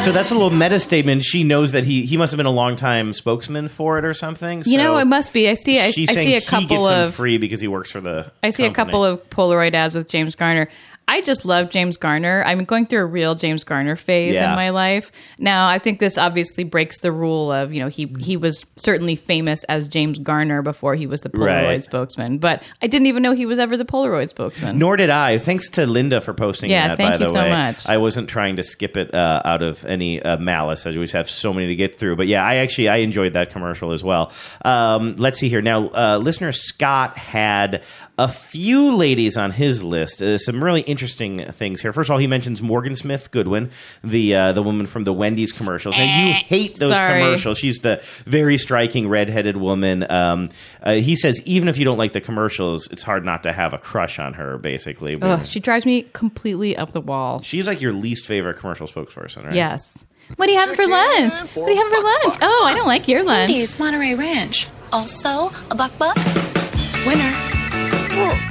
So that's a little meta statement. She knows that he he must have been a long time spokesman for it or something. you know, it must be. I see. I, I she's saying see a he couple gets them of. free because he works for the. I see a couple of Polaroid ads with James Garner. I just love James Garner. I'm going through a real James Garner phase Yeah. in my life. Now, I think this obviously breaks the rule of, you know, he he was certainly famous as James Garner before he was the Polaroid Right. spokesman, but I didn't even know he was ever the Polaroid spokesman. Nor did I. Thanks to Linda for posting Yeah, that. thank by the you so way. much. I wasn't trying to skip it uh, out of any uh, malice. I always have so many to get through. But yeah, I actually I enjoyed that commercial as well. Um, let's see here now. Uh, listener Scott had a few ladies on his list. Uh, some really interesting things here. First of all, he mentions Morgan Smith Goodwin, the uh, the woman from the Wendy's commercials. Now you hate those Sorry. commercials. She's the very striking redheaded woman. Um, uh, he says even if you don't like the commercials, it's hard not to have a crush on her. Basically, Ugh, she drives me completely up the wall. she's like your least favorite commercial spokesperson, right? Yes. What do you have for lunch? What do you have for lunch? Oh, I don't like your lunch. Wendy's Monterey Ranch. Also, a buck buck. Winner.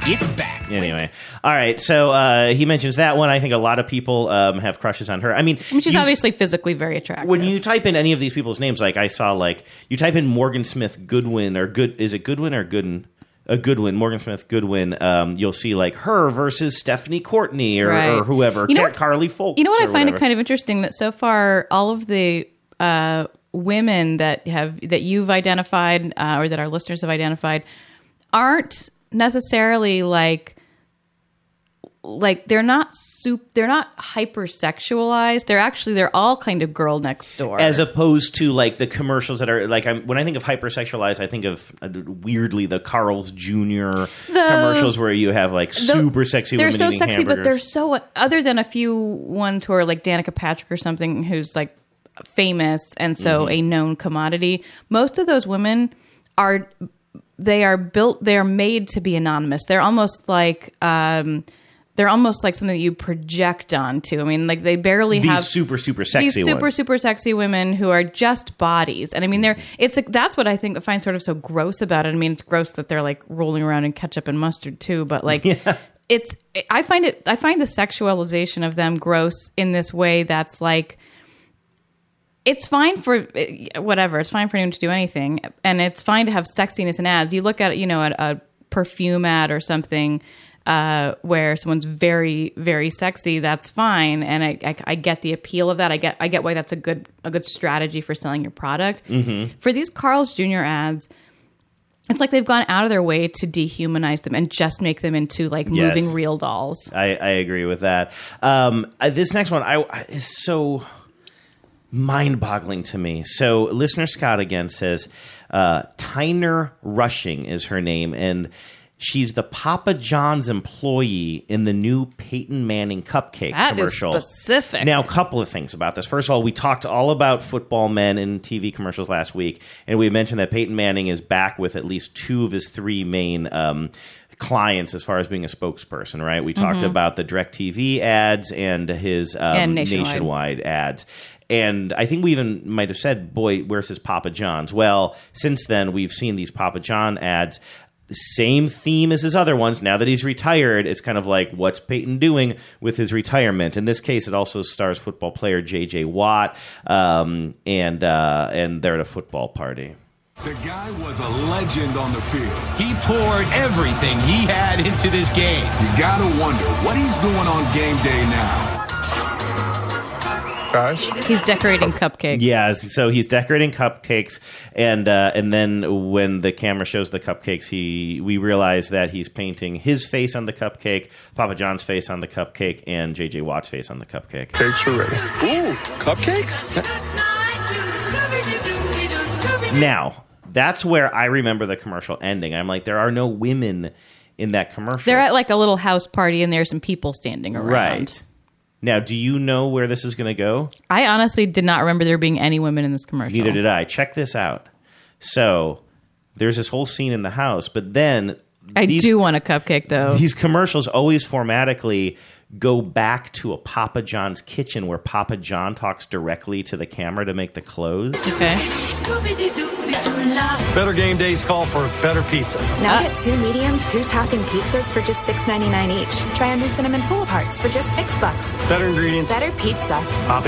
It's back. Anyway, all right. So uh, he mentions that one. I think a lot of people um, have crushes on her. I mean, I mean, she's you- obviously physically very attractive. when you type in any of these people's names, like I saw, like you type in Morgan Smith Goodwin or Good, is it Goodwin or Gooden? A Goodwin, Morgan Smith Goodwin. Um, you'll see like her versus Stephanie Courtney or, Right. or whoever, You know Car- Carly Foulkes. You know what I find it kind of interesting that so far all of the uh, women that have that you've identified uh, or that our listeners have identified aren't necessarily like like they're not soup they're not hypersexualized they're actually they're all kind of girl next door as opposed to like the commercials that are like I'm, when I think of hypersexualized, I think of uh, weirdly the Carl's Jr. commercials where you have like super sexy they're so sexy but they're so other than a few ones who are like danica patrick or something who's like famous and so Mm-hmm. a known commodity most of those women are they are built they're made to be anonymous they're almost like um they're almost like something that you project onto. I mean, like they barely These have super, super sexy these super ones. super sexy women who are just bodies. And I mean, they're it's like that's what I think I find sort of so gross about it. I mean, it's gross that they're like rolling around in ketchup and mustard too, but like *laughs* it's I find it I find the sexualization of them gross in this way that's like it's fine for whatever. It's fine for anyone to do anything, and it's fine to have sexiness in ads. You look at you know at a perfume ad or something uh, where someone's very very sexy. That's fine, and I, I I get the appeal of that. I get I get why that's a good a good strategy for selling your product. Mhm. For these Carl's Jr. ads. It's like they've gone out of their way to dehumanize them and just make them into like Yes. moving real dolls. I, I agree with that. Um, uh, this next one I, I- is so mind-boggling to me. So, listener Scott again says uh, Tyner Rushing is her name, and she's the Papa John's employee in the new Peyton Manning cupcake That commercial. specific. Now, a couple of things about this. First of all, we talked all about football men in TV commercials last week, and we mentioned that Peyton Manning is back with at least two of his three main. Um, clients as far as being a spokesperson right we talked Mhm. about the direct tv ads and his um, And Nationwide. nationwide ads and I think we even might have said, boy, where's his Papa John's? Well, since then, we've seen these Papa John ads. Same theme as his other ones. Now that he's retired, it's kind of like, what's Peyton doing with his retirement? In this case, it also stars football player J.J. Watt, um, and uh, and they're at a football party. The guy was a legend on the field. He poured everything he had into this game. You gotta wonder what he's doing on game day now. Guys? He's decorating cupcakes. Yeah, so he's decorating cupcakes, and uh, and then when the camera shows the cupcakes, he we realize that he's painting his face on the cupcake, Papa John's face on the cupcake, and JJ Watt's face on the cupcake. Cakes are ready. Ooh, cupcakes? Now that's where I remember the commercial ending. I'm like, there are no women in that commercial. They're at like a little house party and there's some people standing around. right now. Do you know where this is going to go? I honestly did not remember there being any women in this commercial. Neither did I. Check this out. So there's this whole scene in the house, but then I these- do want a cupcake though. These commercials always formatically go back to a Papa John's kitchen where Papa John talks directly to the camera to make the clothes. Okay. Better game days call for better pizza. Now get two medium, two topping pizzas for just $6.99 each. Try our new cinnamon pull aparts for just six bucks. Better ingredients. Better pizza.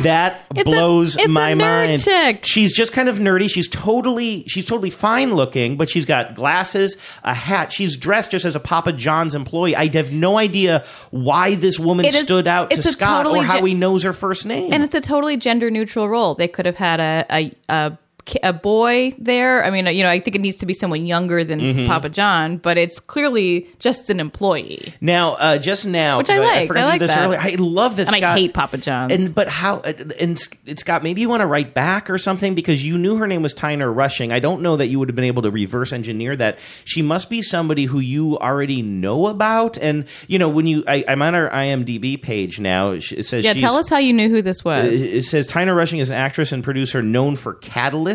That It's a- blows it's a my nerd mind. chick. She's just kind of nerdy. She's totally she's totally fine looking, but she's got glasses, a hat. She's dressed just as a Papa John's employee. I have no idea why this woman It is- stood out to it's a Scott totally or how he knows her first name. And it's a totally gender neutral role. They could have had a, a, a a boy there. I mean, you know, I think it needs to be someone younger than Mhm. Papa John, but it's clearly just an employee. Now, uh, just now, Which I like. forgot I to like this that. earlier. I love this. And I hate Papa John's. And but how? And and Scott, maybe you want to write back or something because you knew her name was Tyner Rushing. I don't know that you would have been able to reverse engineer that. She must be somebody who you already know about. And you know, when you, I, I'm on her IMDb page now. It says, yeah, tell us how you knew who this was. it it says Tyner Rushing is an actress and producer known for Catalyst.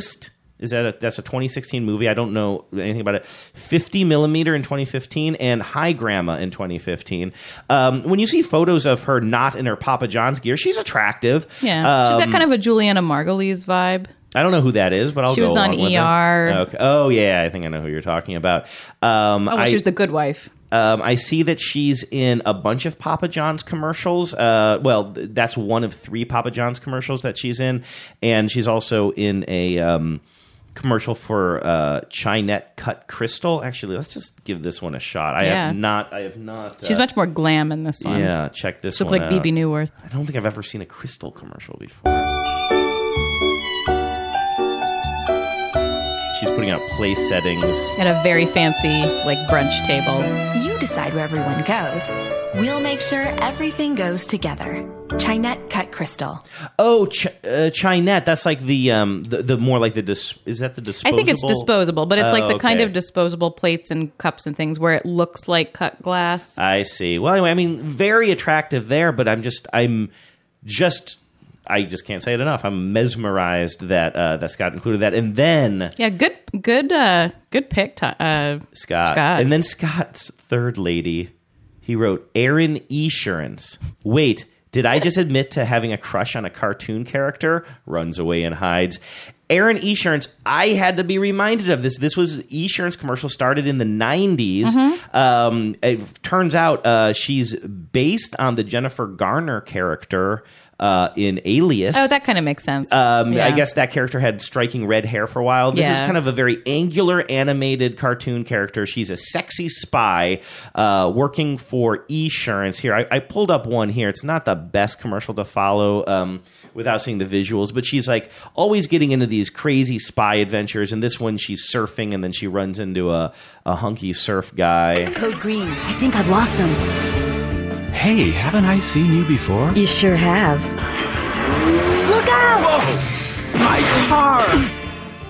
Is that a, that's a 2016 movie? I don't know anything about it. 50 millimeter in 2015 and High Grandma in 2015. Um, when you see photos of her not in her Papa John's gear, she's attractive. yeah, she's Um, got kind of a Julianna Margulies vibe. I don't know who that is, but I'll She go was on. ER. Okay. Oh yeah, I think I know who you're talking about. Um, Oh, well, I- she was the good wife. Um, I see that she's in a bunch of Papa John's commercials. Uh, well, th- that's one of three Papa John's commercials that she's in, and she's also in a um, commercial for uh, Chinet Cut Crystal. Actually, let's just give this one a shot. I Yeah. have not. I have not. She's uh, much more glam in this one. Yeah, check this. She looks one like out. Bebe Neuwirth. I don't think I've ever seen a Crystal commercial before. She's putting out place settings. At a very fancy, like, brunch table. You decide where everyone goes. We'll make sure everything goes together. Chinet Cut Crystal. Oh, Ch- uh, Chinet. That's like the um the, the more like the dis- is that the disposable? I think it's disposable, but it's like Oh, the kind of disposable plates and cups and things where it looks like cut glass. I see. Well, anyway, I mean, very attractive there, but I'm just I'm just I just can't say it enough. I'm mesmerized that uh, that Scott included that, and then Yeah, good, good, uh, good pick, uh, Scott, Scott. and then Scott's third lady. He wrote Erin Esurance. Wait, did I just admit to having a crush on a cartoon character? Runs away and hides. Erin Esurance, I had to be reminded of this. This was Esurance commercial started in the 90s. Mm-hmm. Um, it turns out uh, she's based on the Jennifer Garner character uh, in Alias. Oh, that kind of makes sense. Um, Yeah. I guess that character had striking red hair for a while. This is kind of a very angular animated cartoon character. She's a sexy spy uh, working for Esurance. Here, I, I pulled up one here. It's not the best commercial to follow um, without seeing the visuals, but she's like always getting into these crazy spy adventures. And this one, she's surfing, and then she runs into a, a hunky surf guy. Code Green. I think I've lost him. Hey, haven't I seen you before? You sure have. Look out! Whoa! My car!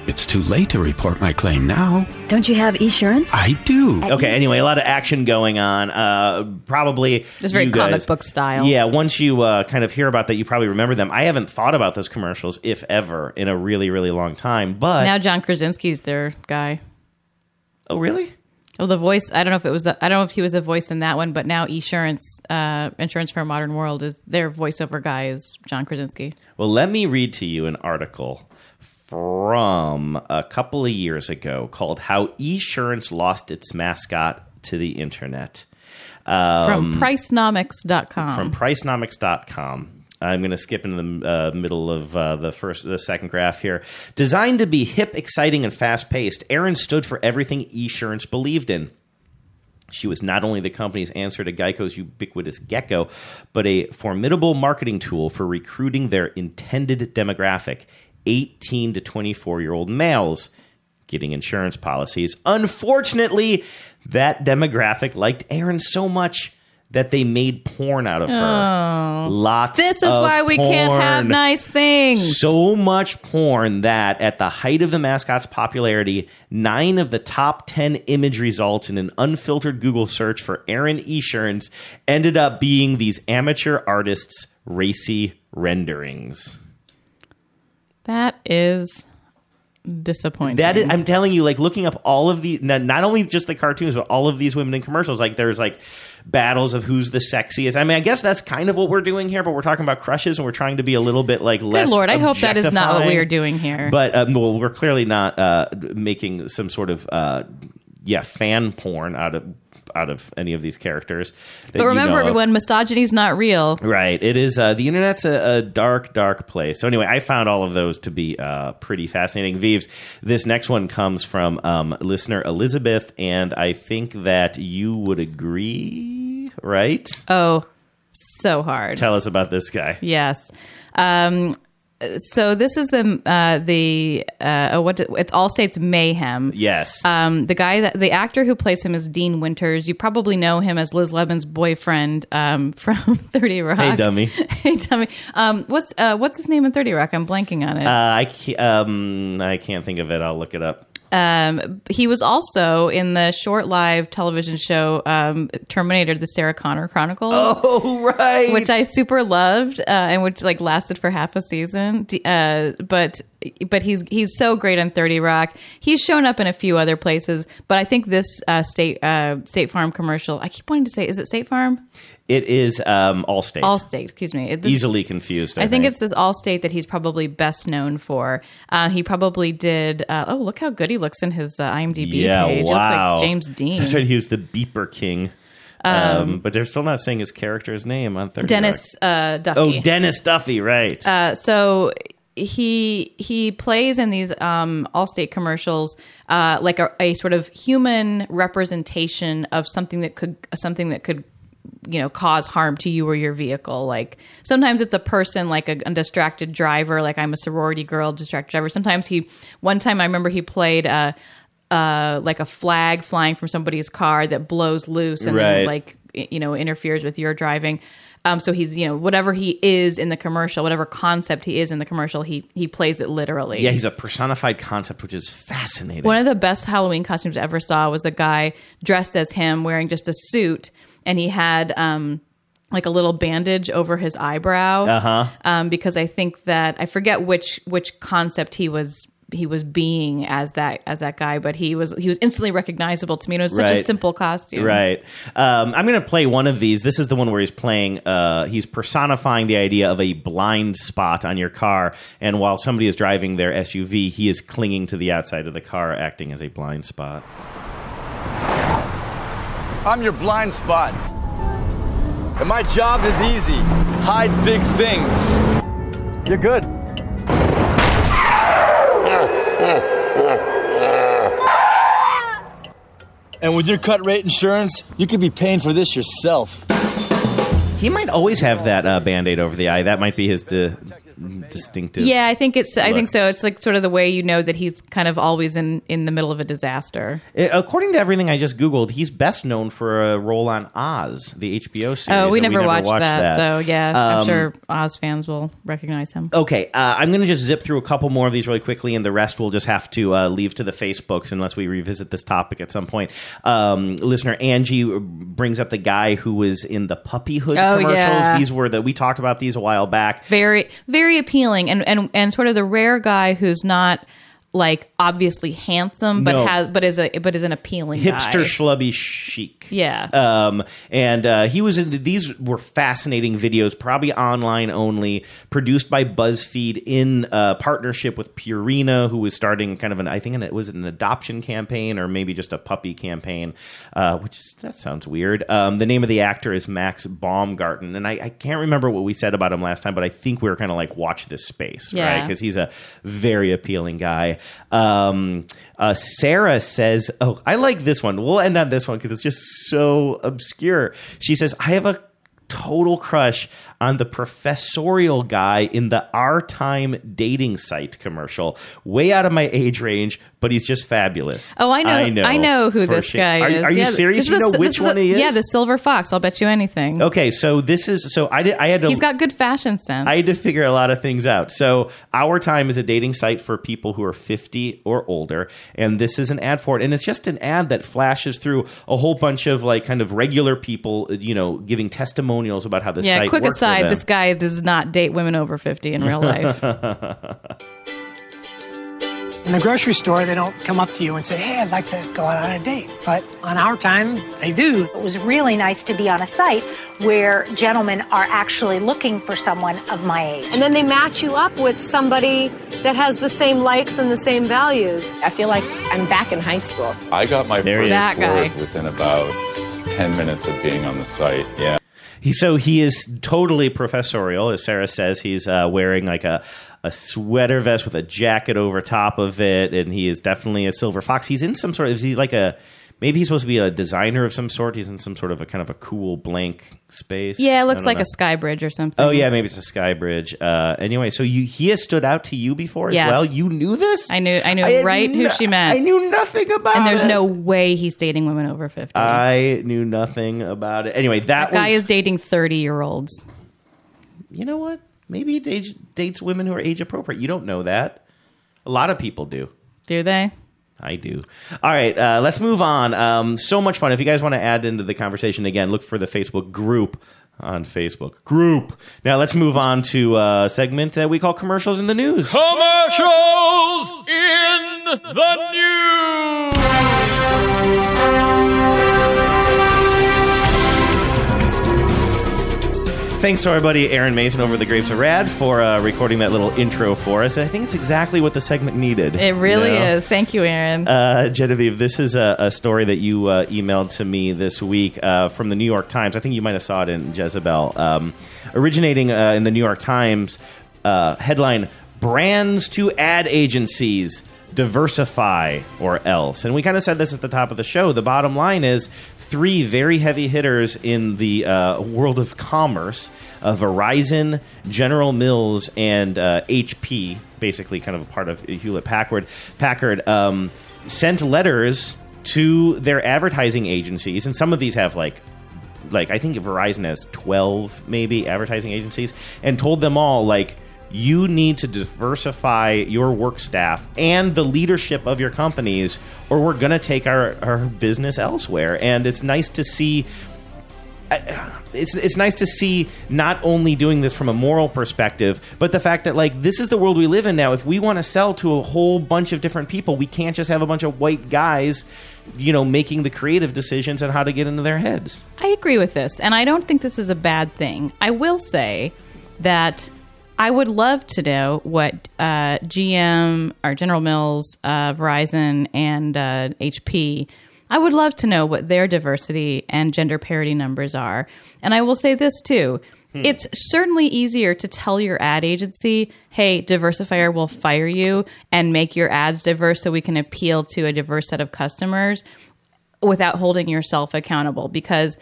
It's too late to report my claim now. Don't you have insurance? I do. Okay. Anyway, a lot of action going on. Uh, probably Just very you comic guys- book style. Yeah. Once you uh, kind of hear about that, you probably remember them. I haven't thought about those commercials, if ever, in a really, really long time. But now John Krasinski's their guy. oh, really? Well, the voice. I don't know if it was the. I don't know if he was the voice in that one, but now Esurance, uh, Insurance for a Modern World, is their voiceover guy is John Krasinski. Well, let me read to you an article from a couple of years ago called "How Esurance Lost Its Mascot to the Internet." From Um, Priceonomics.com. from priceonomics.com. I'm going to skip into the uh, middle of uh, the first, the second graph here. Designed to be hip, exciting, and fast paced, Erin stood for everything Esurance believed in. She was not only the company's answer to Geico's ubiquitous gecko, but a formidable marketing tool for recruiting their intended demographic 18 to 24 year old males getting insurance policies. Unfortunately, that demographic liked Erin so much that they made porn out of her. Oh. Lots This is of why we can't have nice things. So much porn that at the height of the mascot's popularity, nine of the top 10 image results in an unfiltered Google search for Erin Esurance ended up being these amateur artists' racy renderings. That is disappointing. That is, I'm telling you, like looking up all of the not, only just the cartoons, but all of these women in commercials. Like there's like battles of who's the sexiest. I mean, I guess that's kind of what we're doing here, but we're talking about crushes and we're trying to be a little bit like less. Good lord, I hope that is not what we are doing here. But um, well, we're clearly not uh, making some sort of uh, yeah fan porn out of out of any of these characters. but you remember, know of. everyone, misogyny's not real. Right. It is. Uh, the internet's a, a dark, dark place. So anyway, I found all of those to be uh, pretty fascinating. Vives, this next one comes from um, listener Elizabeth, and I think that you would agree, right? Oh, so hard. Tell us about this guy. Yes. Um, so this is the uh, the uh, oh, what it's Allstate's Mayhem. Yes. Um, the guy that the actor who plays him is Dean Winters. You probably know him as Liz Lemon's boyfriend um, *laughs* from Thirty Rock. Hey, dummy. *laughs* hey, dummy. Um, what's uh, what's his name in Thirty Rock? I'm blanking on it. Uh, I can't, um, I can't think of it. I'll look it up. Um, he was also in the short live television show um, Terminator: The Sarah Connor Chronicles. *laughs* Oh, right. which I super loved, uh, and which like lasted for half a season. Uh, but but he's he's so great on Thirty Rock. He's shown up in a few other places, but I think this uh, state uh, State Farm commercial. I keep wanting to say, is it State Farm? It is um, Allstate. Allstate, excuse me. This- Easily confused. I, I think it's this Allstate that he's probably best known for. Uh, he probably did. Uh, oh, look how good he looks in his uh, IMDb yeah, page. Wow. like James Dean. That's right. He was the Beeper King. Um, but they're still not saying his character's name on 30 Dennis uh, Duffy. Oh, Dennis Duffy, right. Uh, so he he plays in these um, Allstate commercials uh, like a, a sort of human representation of something that could something that could you know cause harm to you or your vehicle. Like sometimes it's a person like a, a distracted driver like i'm a sorority girl distracted driver. Sometimes he one time i remember he played uh uh like a flag flying from somebody's car that blows loose and then, like you know interferes with your driving um, so he's, you know, whatever he is in the commercial, whatever concept he is in the commercial, he he plays it literally. yeah, he's a personified concept, which is fascinating. One of the best Halloween costumes I ever saw was a guy dressed as him wearing just a suit, and he had um, like a little bandage over his eyebrow. Uh-huh. Um, because I think that I forget which which concept he was he was being as that as that guy, but he was he was instantly recognizable to me. And it was such a simple costume. Right. Um, I'm going to play one of these. This is the one where he's playing, uh, he's personifying the idea of a blind spot on your car. And while somebody is driving their SUV, he is clinging to the outside of the car, acting as a blind spot. I'm your blind spot. And my job is easy hide big things. You're good. And with your cut rate insurance, you could be paying for this yourself. He might always have that uh, band aid over the eye. That might be his di- distinctive. Yeah, I think it's. I think so. It's like sort of the way you know that he's kind of always in in the middle of a disaster. Uh, According to everything I just Googled, he's best known for a role on Oz, the HBO series. Oh, we and never, watched, that, so yeah, I'm Um, sure Oz fans will recognize him. Okay, uh, I'm going to just zip through a couple more of these really quickly, and the rest we'll just have to uh, leave to the Facebooks unless we revisit this topic at some point. Um, listener Angie brings up the guy who was in the puppyhood Oh, commercials. yeah. These were the we talked about these a while back. Very, very appealing, and and and sort of the rare guy who's not like obviously handsome, but No. has but is a but is an appealing Hipster guy. schlubby chic. Yeah. Um, and uh, he was in these were fascinating videos, probably online only, produced by BuzzFeed in uh, partnership with Purina, who was starting kind of an I think an, it was an adoption campaign or maybe just a puppy campaign, uh, which is, that sounds weird. Um, the name of the actor is Max Baumgarten, and I, I can't remember what we said about him last time, but I think we were kind of like watch this space, right? Yeah. Because he's a very appealing guy. Um, uh, Sarah says, "Oh, I like this one. We'll end on this one because it's just so obscure." She says, "I have a total crush on the professorial guy in the Our Time dating site commercial. Way out of my age range, but he's just fabulous." Oh, I know. I know, who this sure. guy Are, is. are you Yeah, serious? You know the- which one the- he is? Yeah, the silver fox. I'll bet you anything. Okay, so this is so I did. I had to. He's got good fashion sense. I had to figure a lot of things out. So, Our Time is a dating site for people who are 50 or older, and this is an ad for it. And it's just an ad that flashes through a whole bunch of like kind of regular people, you know, giving testimonials about how the yeah. site Quick worked for aside: this guy does not date women over fifty in real life. *laughs* In the grocery store, they don't come up to you and say, hey, I'd like to go out on a date. But on our time, they do. It was really nice to be on a site where gentlemen are actually looking for someone of my age. And then they match you up with somebody that has the same likes and the same values. I feel like I'm back in high school. I got my There first is. Flirt within about 10 minutes of being on the site. Yeah. He, so he is totally professorial, as Sarah says. He's uh, wearing like a, a sweater vest with a jacket over top of it, and he is definitely a silver fox. He's in some sort of he's like a maybe he's supposed to be a designer of some sort. He's in some sort of a kind of a cool blank space. Yeah, it looks like know. a sky bridge or something. Oh yeah, maybe it's a sky bridge. Uh, anyway, so you he has stood out to you before as Yes. well. You knew this. I knew I knew I right who she meant. I knew nothing about it. And there's it. no way he's dating women over 50. I knew nothing about it. Anyway, that, that guy was, is dating 30 year olds. You know what? Maybe he dates, dates women who are age appropriate. You don't know that. A lot of people do. Do they? I do. All right, uh, let's move on. Um, so much fun. If you guys want to add into the conversation again, look for the Facebook group on Facebook. Group. Now let's move on to a segment that we call commercials in the news. Commercials in the Thanks to our buddy Aaron Mason over the Grapes of Rad for uh, recording that little intro for us. I think it's exactly what the segment needed. It really you know? is. Thank you, Aaron. Uh, Genevieve, this is a, a story that you uh, emailed to me this week uh, from the New York Times. I think you might have saw it in Jezebel. Um, originating uh, in the New York Times, uh, headline Brands to Ad Agencies Diversify or Else. And we kind of said this at the top of the show. The bottom line is three very heavy hitters in the uh, world of commerce uh, Verizon, General Mills, and uh, HP, basically kind of a part of Hewlett Packard, Packard um, sent letters to their advertising agencies, and some of these have like like I think Verizon has 12 maybe advertising agencies and told them all like you need to diversify your work staff and the leadership of your companies or we're going to take our, our business elsewhere and it's nice to see it's it's nice to see not only doing this from a moral perspective, but the fact that like this is the world we live in now. If we want to sell to a whole bunch of different people, we can't just have a bunch of white guys, you know, making the creative decisions on how to get into their heads. I agree with this, and I don't think this is a bad thing. I will say that I would love to know what uh, GM or General Mills, uh, Verizon, and uh, HP. I would love to know what their diversity and gender parity numbers are. And I will say this too. It's certainly easier to tell your ad agency, hey, Diversifier will fire you and make your ads diverse so we can appeal to a diverse set of customers without holding yourself accountable because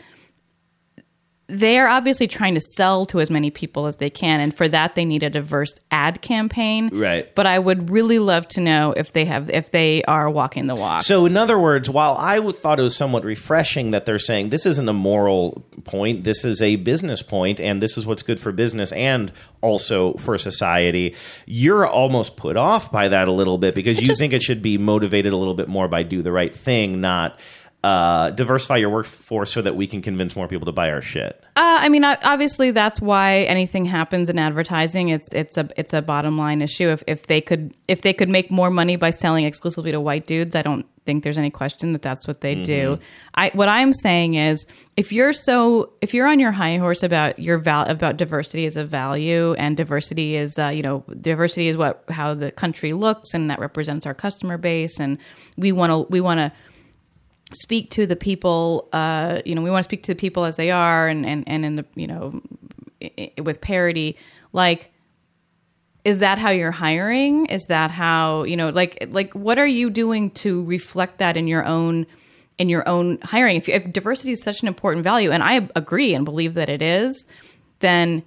they are obviously trying to sell to as many people as they can and for that they need a diverse ad campaign Right. but i would really love to know if they have if they are walking the walk So, in other words, while I thought it was somewhat refreshing that they're saying this isn't a moral point, this is a business point, and this is what's good for business and also for society, you're almost put off by that a little bit because you think it should be motivated a little bit more by do the right thing, not uh, diversify your workforce so that we can convince more people to buy our shit. Uh, I mean, obviously, that's why anything happens in advertising. It's it's a it's a bottom line issue. If if they could if they could make more money by selling exclusively to white dudes, I don't think there's any question that that's what they do. Mhm. I what I'm saying is, if you're so if you're on your high horse about your val about diversity as a value and diversity is uh, you know diversity is what how the country looks and that represents our customer base and we want to we want to speak to the people uh, you know we want to speak to the people as they are and and, and in the you know with parity like is that how you're hiring? Is that how you know like like what are you doing to reflect that in your own in your own hiring? If, if diversity is such an important value and i agree and believe that it is then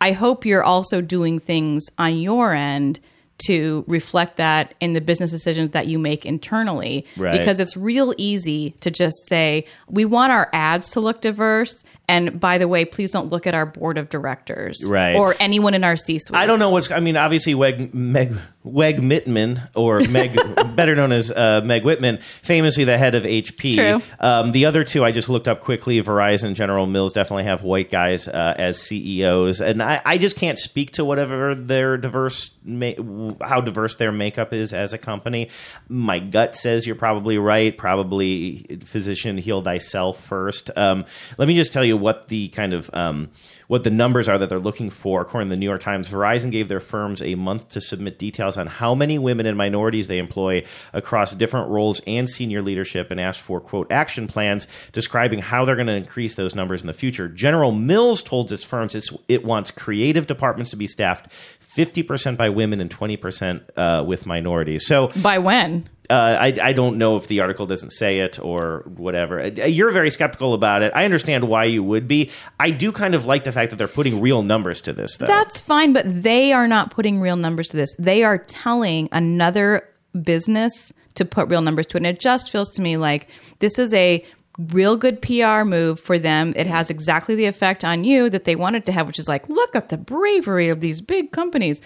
i hope you're also doing things on your end to reflect that in the business decisions that you make internally Right. because it's real easy to just say we want our ads to look diverse and by the way please don't look at our board of directors Right. or anyone in our c-suite I don't know what's. I mean, obviously, Weg, Meg, Weg Mittman, or Meg, *laughs* better known as uh, Meg Whitman, famously the head of HP. True. Um, the other two I just looked up quickly. Verizon, General Mills definitely have white guys uh, as CEOs, and I, I just can't speak to whatever their diverse, ma- how diverse their makeup is as a company. My gut says you're probably right. Probably physician, heal thyself first. Um, let me just tell you what the kind of um, what the numbers are that they're looking for. According to the New York Times, Verizon gave their firms a month to submit details on how many women and minorities they employ across different roles and senior leadership and asked for, quote, action plans describing how they're going to increase those numbers in the future. General Mills told its firms it's, it wants creative departments to be staffed 50% by women and 20% uh, with minorities. So By when? uh, I, I don't know if the article doesn't say it or whatever. Uh, You're very skeptical about it. I understand why you would be. I do kind of like the fact that they're putting real numbers to this, though. That's fine, but they are not putting real numbers to this. They are telling another business to put real numbers to it. And it just feels to me like this is a real good PR move for them. It has exactly the effect on you that they wanted to have, which is like, look at the bravery of these big companies.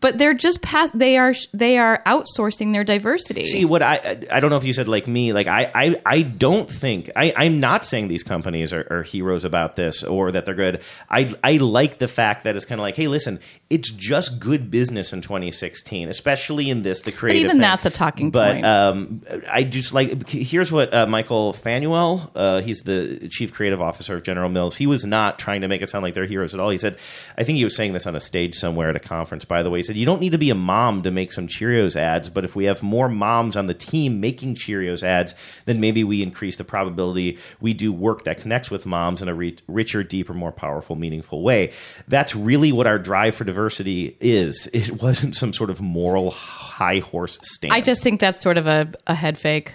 But they're just past. They are they are outsourcing their diversity. See what I I- don't know if you said like me like I I, I don't think I I'm not saying these companies are, are heroes about this or that they're good. I I like the fact that it's kind of like hey listen it's just good business in 2016 especially in this the but creative. even thing. that's a talking But point. um, I just like here's what uh, Michael Fanuele, uh, he's the chief creative officer of General Mills. He was not trying to make it sound like they're heroes at all. He said, I think he was saying this on a stage somewhere at a conference. By the way, he said you don't need to be a mom to make some Cheerios ads, but if we have more moms on the team making Cheerios ads, then maybe we increase the probability we do work that connects with moms in a re- richer, deeper, more powerful, meaningful way. That's really what our drive for diversity is. It wasn't some sort of moral high horse stance. I just think that's sort of a, a head fake.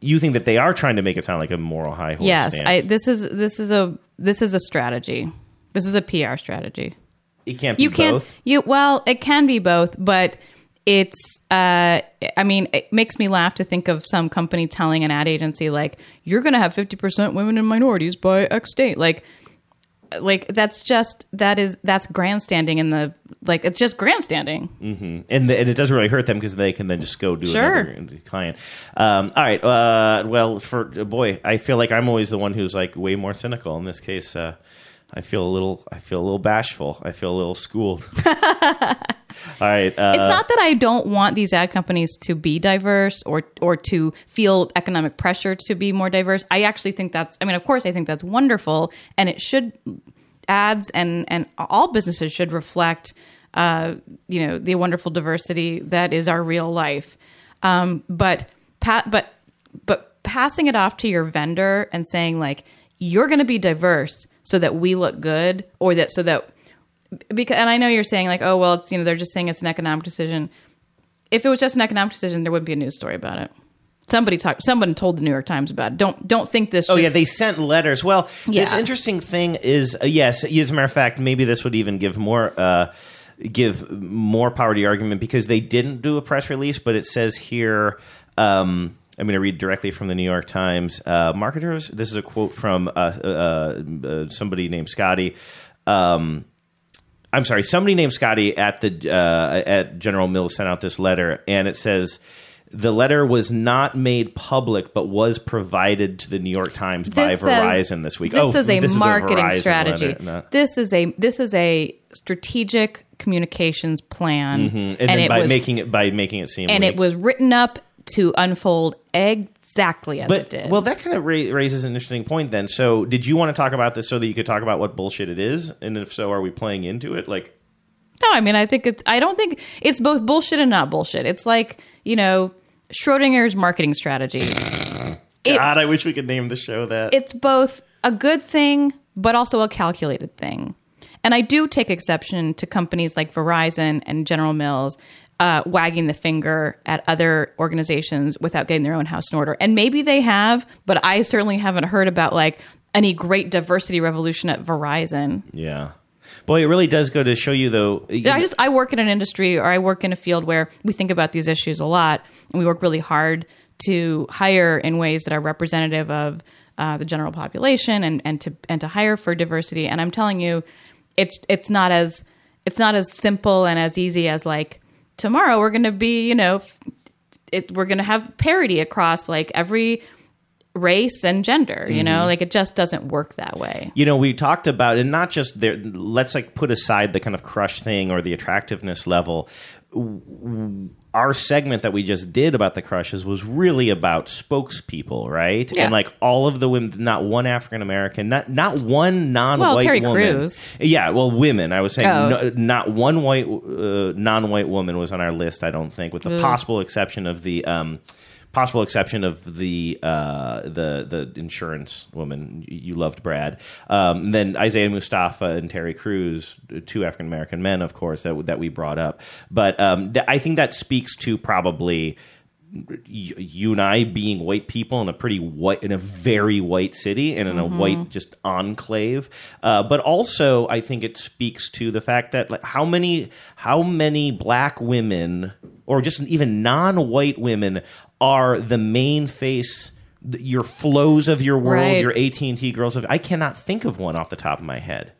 you think that they are trying to make it sound like a moral high horse yes, stance. I, this is this is a this is a strategy. This is a PR strategy. It can't be you can't both. you well it can be both but it's uh i mean it makes me laugh to think of some company telling an ad agency like you're gonna have 50% women and minorities by x date like like that's just that is that's grandstanding in the like it's just grandstanding hmm And, the, and it doesn't really hurt them because they can then just go do Sure. another client. Um, all right. Uh, well, for boy, I feel like I'm always the one who's like way more cynical. In this case, uh, I feel a little. I feel a little bashful. I feel a little schooled. *laughs* all right. Uh, it's not that I don't want these ad companies to be diverse or or to feel economic pressure to be more diverse. I actually think that's I mean of course I think that's wonderful and it should ads and and all businesses should reflect uh, you know the wonderful diversity that is our real life. Um, but pa- but but passing it off to your vendor and saying like you're going to be diverse so that we look good or that so that because and I know you're saying like, oh well, it's you know they're just saying it's an economic decision. If it was just an economic decision, there wouldn't be a news story about it. Somebody talked. Someone told the New York Times about it. Don't don't think this. Oh just, yeah, they sent letters. Well, this interesting thing is uh, yes. As a matter of fact, maybe this would even give more uh, give more power to the argument because they didn't do a press release, but it says here. Um, I'm going to read directly from the New York Times. Uh, marketers. This is a quote from uh, uh, uh, somebody named Scotty. Um, I'm sorry, somebody named Scotty at the uh, at General Mills sent out this letter, and it says the letter was not made public, but was provided to the New York Times by says- Verizon this week. This oh, is a this marketing Verizon strategy. letter, not- This is a this is a strategic communications plan, Mhm. and, then by was making it by making it seem and weak. it was written up to unfold exactly as it did. well, that kind of ra- raises an interesting point. Then, so did you want to talk about this so that you could talk about what bullshit it is, and if so, are we playing into it? Like, No, I mean, I think it's. I don't think it's both bullshit and not bullshit. It's like you know Schrodinger's marketing strategy. *coughs* It- God, I wish we could name the show that. it's both a good thing, but also a calculated thing. And I do take exception to companies like Verizon and General Mills uh, wagging the finger at other organizations without getting their own house in order. And maybe they have, but I certainly haven't heard about like any great diversity revolution at Verizon. yeah, boy, it really does go to show you though. I just I work in an industry or I work in a field where we think about these issues a lot, and we work really hard to hire in ways that are representative of uh, the general population and and to and to hire for diversity. And I'm telling you, it's it's not as it's not as simple and as easy as like tomorrow we're going to be you know it, we're going to have parity across like every race and gender. You know, Mhm. like it just doesn't work that way. you know we talked about and not just there let's like put aside the kind of crush thing or the attractiveness level our segment that we just did about the crushes was really about spokespeople right Yeah. and like all of the women not one african american not not one non-white Well, Terry woman Crews. yeah well women i was saying Oh. no, not one white uh, non-white woman was on our list i don't think with the Ugh. possible exception of the um possible exception of the uh, the the insurance woman. You loved Brad. Um, then Isaiah Mustafa and Terry Crews, two African American men, of course, that that we brought up. But um, th- I think that speaks to probably you and I being white people in a pretty white, in a very white city and in a Mhm. white just enclave. Uh, but also, I think it speaks to the fact that like how many how many black women or just even non-white women are the main face. Your Flos of your world, Right. your AT and T girls. Of, I cannot think of one off the top of my head.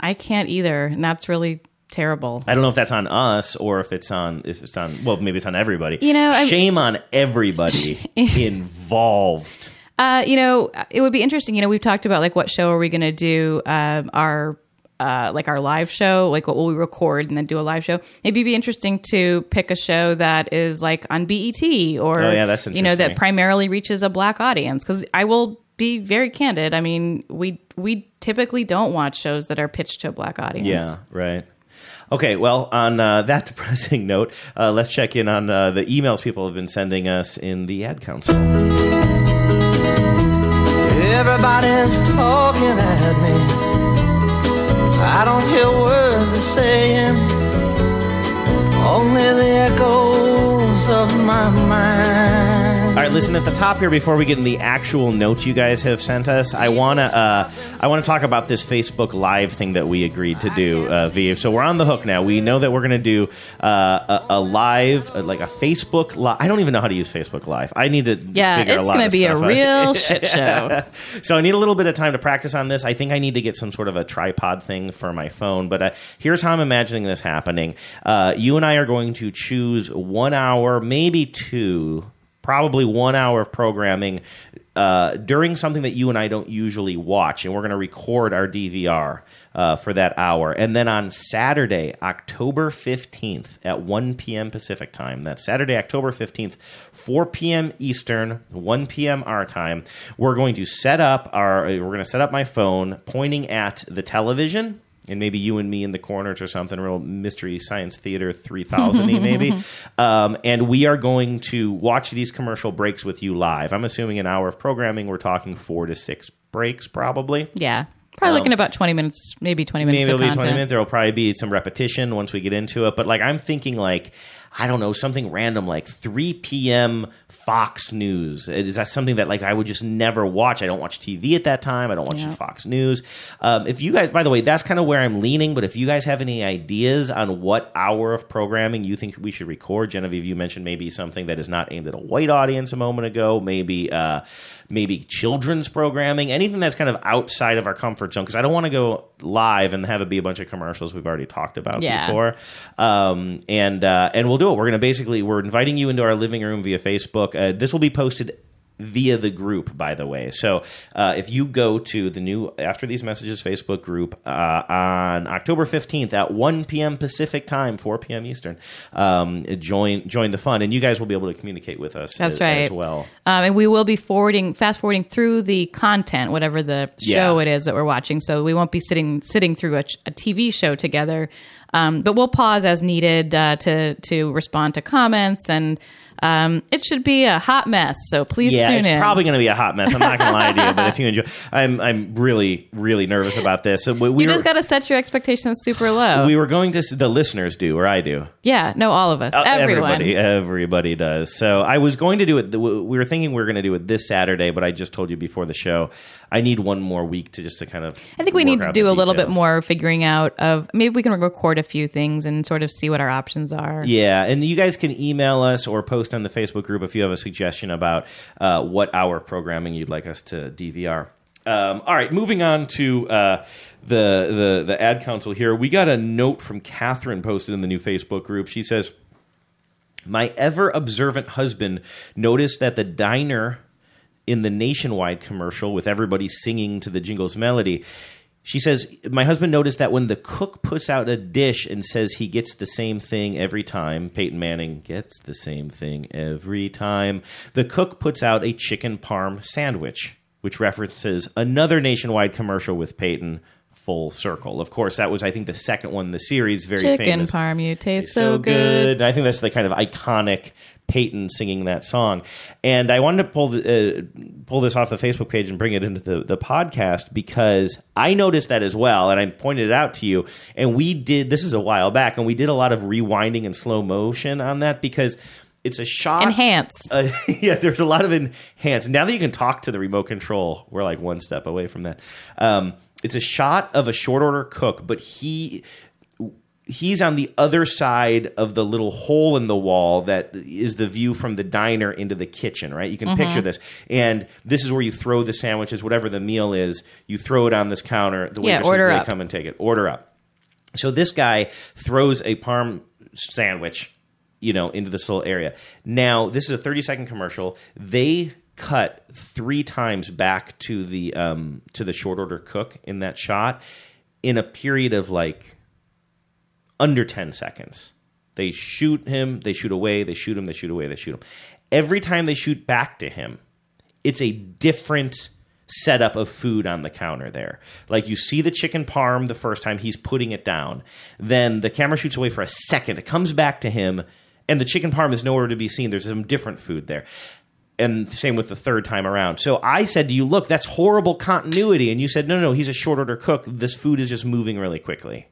I can't either, and that's really terrible. I don't know if that's on us or if it's on if it's on. Well, maybe it's on everybody. You know, I'm- shame on everybody *laughs* involved. Uh, you know, it would be interesting. You know, we've talked about like what show are we going to do? Um, our uh, like our live show, like what will we record and then do a live show? Maybe it'd be interesting to pick a show that is like on BET or Oh, yeah, that's you know that primarily reaches a black audience. Because I will be very candid. I mean, we we typically don't watch shows that are pitched to a black audience. Yeah, right. Okay, well, on uh, that *laughs* depressing note, uh, let's check in on uh, the emails people have been sending us in the ad council. Everybody's talking at me. I don't hear words they're saying, only the echoes of my mind. All right, listen at the top here before we get in the actual notes you guys have sent us. I wanna uh, I wanna talk about this Facebook Live thing that we agreed to do, uh, via. So we're on the hook now. We know that we're gonna do uh, a, a live, uh, like a Facebook Live. I don't even know how to use Facebook Live. I need to Yeah, figure a it's gonna be a out. real *laughs* shit show. *laughs* so I need a little bit of time to practice on this. I think I need to get some sort of a tripod thing for my phone. But uh, here's how I'm imagining this happening. Uh, you and I are going to choose one hour, maybe two, probably one hour of programming uh, during something that you and I don't usually watch, and we're going to record our DVR uh, for that hour. And then on Saturday, October 15th at 1 p.m. Pacific time, that's Saturday, October 15th, 4 p.m. Eastern, 1 p.m. our time, we're going to set up our, we're going to set up my phone pointing at the television. And maybe you and me in the corners or something, real mystery science theater 3000 maybe. *laughs* Um, and we are going to watch these commercial breaks with you live. I'm assuming an hour of programming. We're talking four to six breaks, probably. Yeah, probably Um, looking about twenty minutes, maybe twenty minutes. Maybe of it'll be content. 20 minutes. There will probably be some repetition once we get into it. But like, I'm thinking like, I don't know, something random like 3 p.m. Fox News. Is that something that like I would just never watch? I don't watch TV at that time. I don't watch Yeah. Fox News. Um, if you guys, by the way, that's kind of where I'm leaning. But if you guys have any ideas on what hour of programming you think we should record, Genevieve, you mentioned maybe something that is not aimed at a white audience a moment ago. Maybe, uh, maybe children's programming, anything that's kind of outside of our comfort zone. Because I don't want to go live and have it be a bunch of commercials we've already talked about Yeah. before. Um, and uh, and we'll do it. We're going to basically we're inviting you into our living room via Facebook. Uh, this will be posted via the group, by the way. So uh, if you go to the new After These Messages Facebook group uh, on October 15th at 1 p.m. Pacific time, 4 p.m. Eastern, um, join join the fun. And you guys will be able to communicate with us That's as, right. as well. Um, and we will be forwarding, fast forwarding through the content, whatever the show Yeah. it is that we're watching. So we won't be sitting sitting through a, a TV show together, um, but we'll pause as needed uh, to to respond to comments, and um, it should be a hot mess. So please tune in. yeah, tune it's in. probably going to be a hot mess. I'm not going to lie to you, but if you *laughs* enjoy, I'm I'm really really nervous about this. So we, we you just got to set your expectations super low. we were going to the listeners do or I do. yeah, no, all of us, Uh, everyone. Everybody, everybody does. So I was going to do it. We were thinking we were going to do it this Saturday, but I just told you before the show. I need one more week to just to kind of. I think we need to do a little bit more figuring out of maybe we can record a few things and sort of see what our options are. Yeah, and you guys can email us or post on the Facebook group if you have a suggestion about uh, what hour of programming you'd like us to DVR. Um, all right, moving on to uh, the the the ad council here. We got a note from Catherine posted in the new Facebook group. She says, "My ever observant husband noticed that the diner in the nationwide commercial with everybody singing to the jingles melody." She says, My husband noticed that when the cook puts out a dish and says he gets the same thing every time, Peyton Manning gets the same thing every time, the cook puts out a chicken parm sandwich, which references another nationwide commercial with Peyton full circle. Of course, that was I think the second one in the series. Very Chicken famous. parm, you taste It's so, good. And I think that's the kind of iconic Peyton singing that song. And I wanted to pull the, uh, pull this off the Facebook page and bring it into the, the podcast because I noticed that as well, and I pointed it out to you. And we did this is a while back, and we did a lot of rewinding and slow motion on that because. It's a shot. Enhance. *laughs* Uh, yeah, there's a lot of enhance. Now that you can talk to the remote control, we're like one step away from that. Um, it's a shot of a short order cook, but he he's on the other side of the little hole in the wall that is the view from the diner into the kitchen, right? You can Mhm. picture this. And this is where you throw the sandwiches, whatever the meal is, you throw it on this counter. The Yeah, waitresses order they come and take it. Order up. So this guy throws a parm sandwich, you know, into this little area. Now, this is a 30 second commercial. They cut three times back to the um, to the short order cook in that shot in a period of like under 10 seconds. They shoot him, they shoot away, they shoot him, they shoot away, they shoot him. Every time they shoot back to him, it's a different setup of food on the counter there. Like you see the chicken parm the first time he's putting it down. Then the camera shoots away for a second. It comes back to him and the chicken parm is nowhere to be seen. There's some different food there. And same with the third time around. So I said to you, look, that's horrible continuity. And you said, no, no, no, he's a short order cook. This food is just moving really quickly.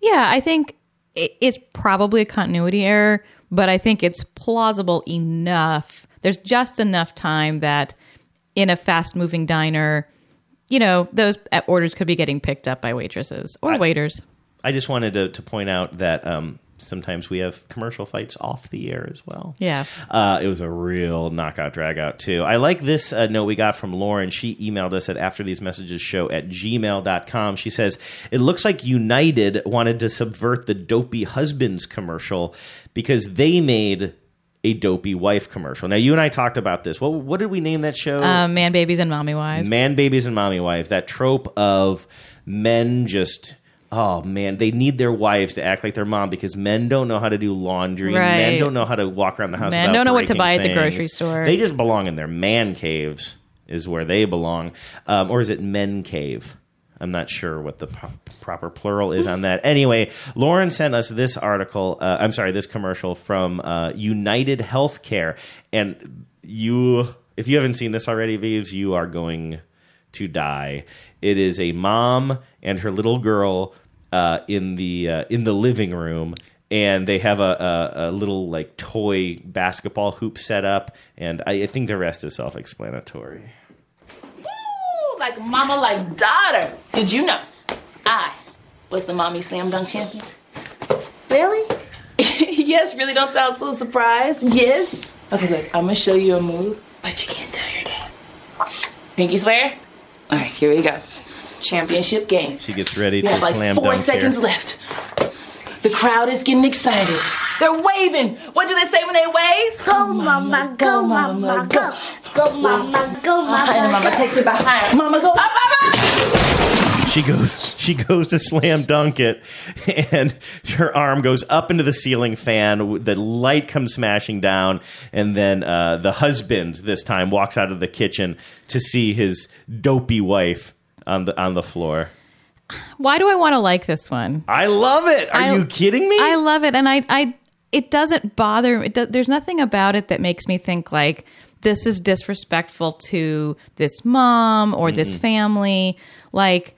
Yeah, I think it's probably a continuity error, but I think it's plausible enough. There's just enough time that in a fast moving diner, you know, those orders could be getting picked up by waitresses or waiters. I just wanted to, to point out that um, sometimes we have commercial fights off the air as well. Yes. Uh, it was a real knockout drag out, too. I like this uh, note we got from Lauren. She emailed us at after these messages show at gmail.com. She says, It looks like United wanted to subvert the dopey husbands commercial because they made a dopey wife commercial. Now, you and I talked about this. What, what did we name that show? Um, man, babies, and mommy wives. Man, babies, and mommy wives. That trope of men just. Oh man, they need their wives to act like their mom because men don't know how to do laundry. Right. Men don't know how to walk around the house. Men don't know what to buy at the grocery store. They just belong in their man caves. Is where they belong, um, or is it men cave? I'm not sure what the pro- proper plural is on that. Anyway, Lauren sent us this article. Uh, I'm sorry, this commercial from uh, United Healthcare, and you, if you haven't seen this already, Vives, you are going to die. It is a mom and her little girl uh, in the uh, in the living room. And they have a, a, a little like toy basketball hoop set up, and I, I think the rest is self-explanatory. Like mama, like daughter. Did you know I was the mommy slam dunk champion? Really? *laughs* yes, really don't sound so surprised. Yes. Okay, look, I'm gonna show you a move, but you can't tell your dad. Pinky swear? All right, here we go. Championship game. She gets ready You to have like slam four dunk seconds here. left. The crowd is getting excited. They're waving. What do they say when they wave? Go, mama, go, mama, go. Go, mama, go, mama. And mama takes it behind. Mama, go. Up, up, up. She goes, she goes to slam dunk it, and her arm goes up into the ceiling fan. The light comes smashing down, and then uh, the husband this time walks out of the kitchen to see his dopey wife on the on the floor. Why do I want to like this one? I love it. Are I- you kidding me? I love it, and I, I, it doesn't bother. It do, there's nothing about it that makes me think like this is disrespectful to this mom or this Mm-mm. family. Like,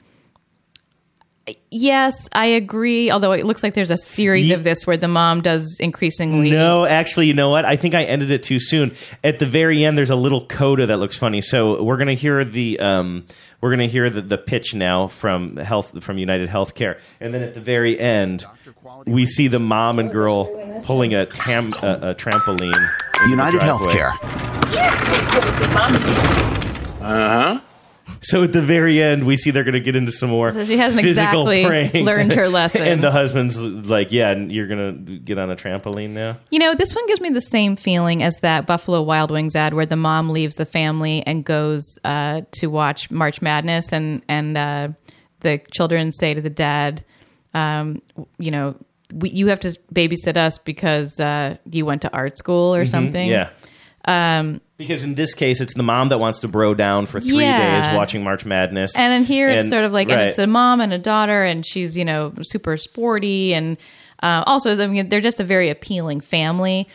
yes, I agree. Although it looks like there's a series of this where the mom does increasingly. No, actually, you know what? I think I ended it too soon. At the very end, there's a little coda that looks funny. So we're gonna hear the um, we're gonna hear the, the pitch now from health from United Healthcare, and then at the very end, we see the mom and girl pulling a tam a, a trampoline. United driveway. Healthcare. Uh huh. So at the very end, we see they're going to get into some more So she hasn't physical exactly pranks. learned her *laughs* lesson. And the husband's like, "Yeah, and you're going to get on a trampoline now." You know, this one gives me the same feeling as that Buffalo Wild Wings ad where the mom leaves the family and goes uh, to watch March Madness, and and uh, the children say to the dad, um, you know, we, you have to babysit us because uh, you went to art school or Mhm, something. yeah. Um, Because in this case, it's the mom that wants to bro down for three Yeah. days watching March Madness. And then here it's And- sort of like, and right. it's a mom and a daughter, and she's you know super sporty, and uh, also I mean they're just a very appealing family.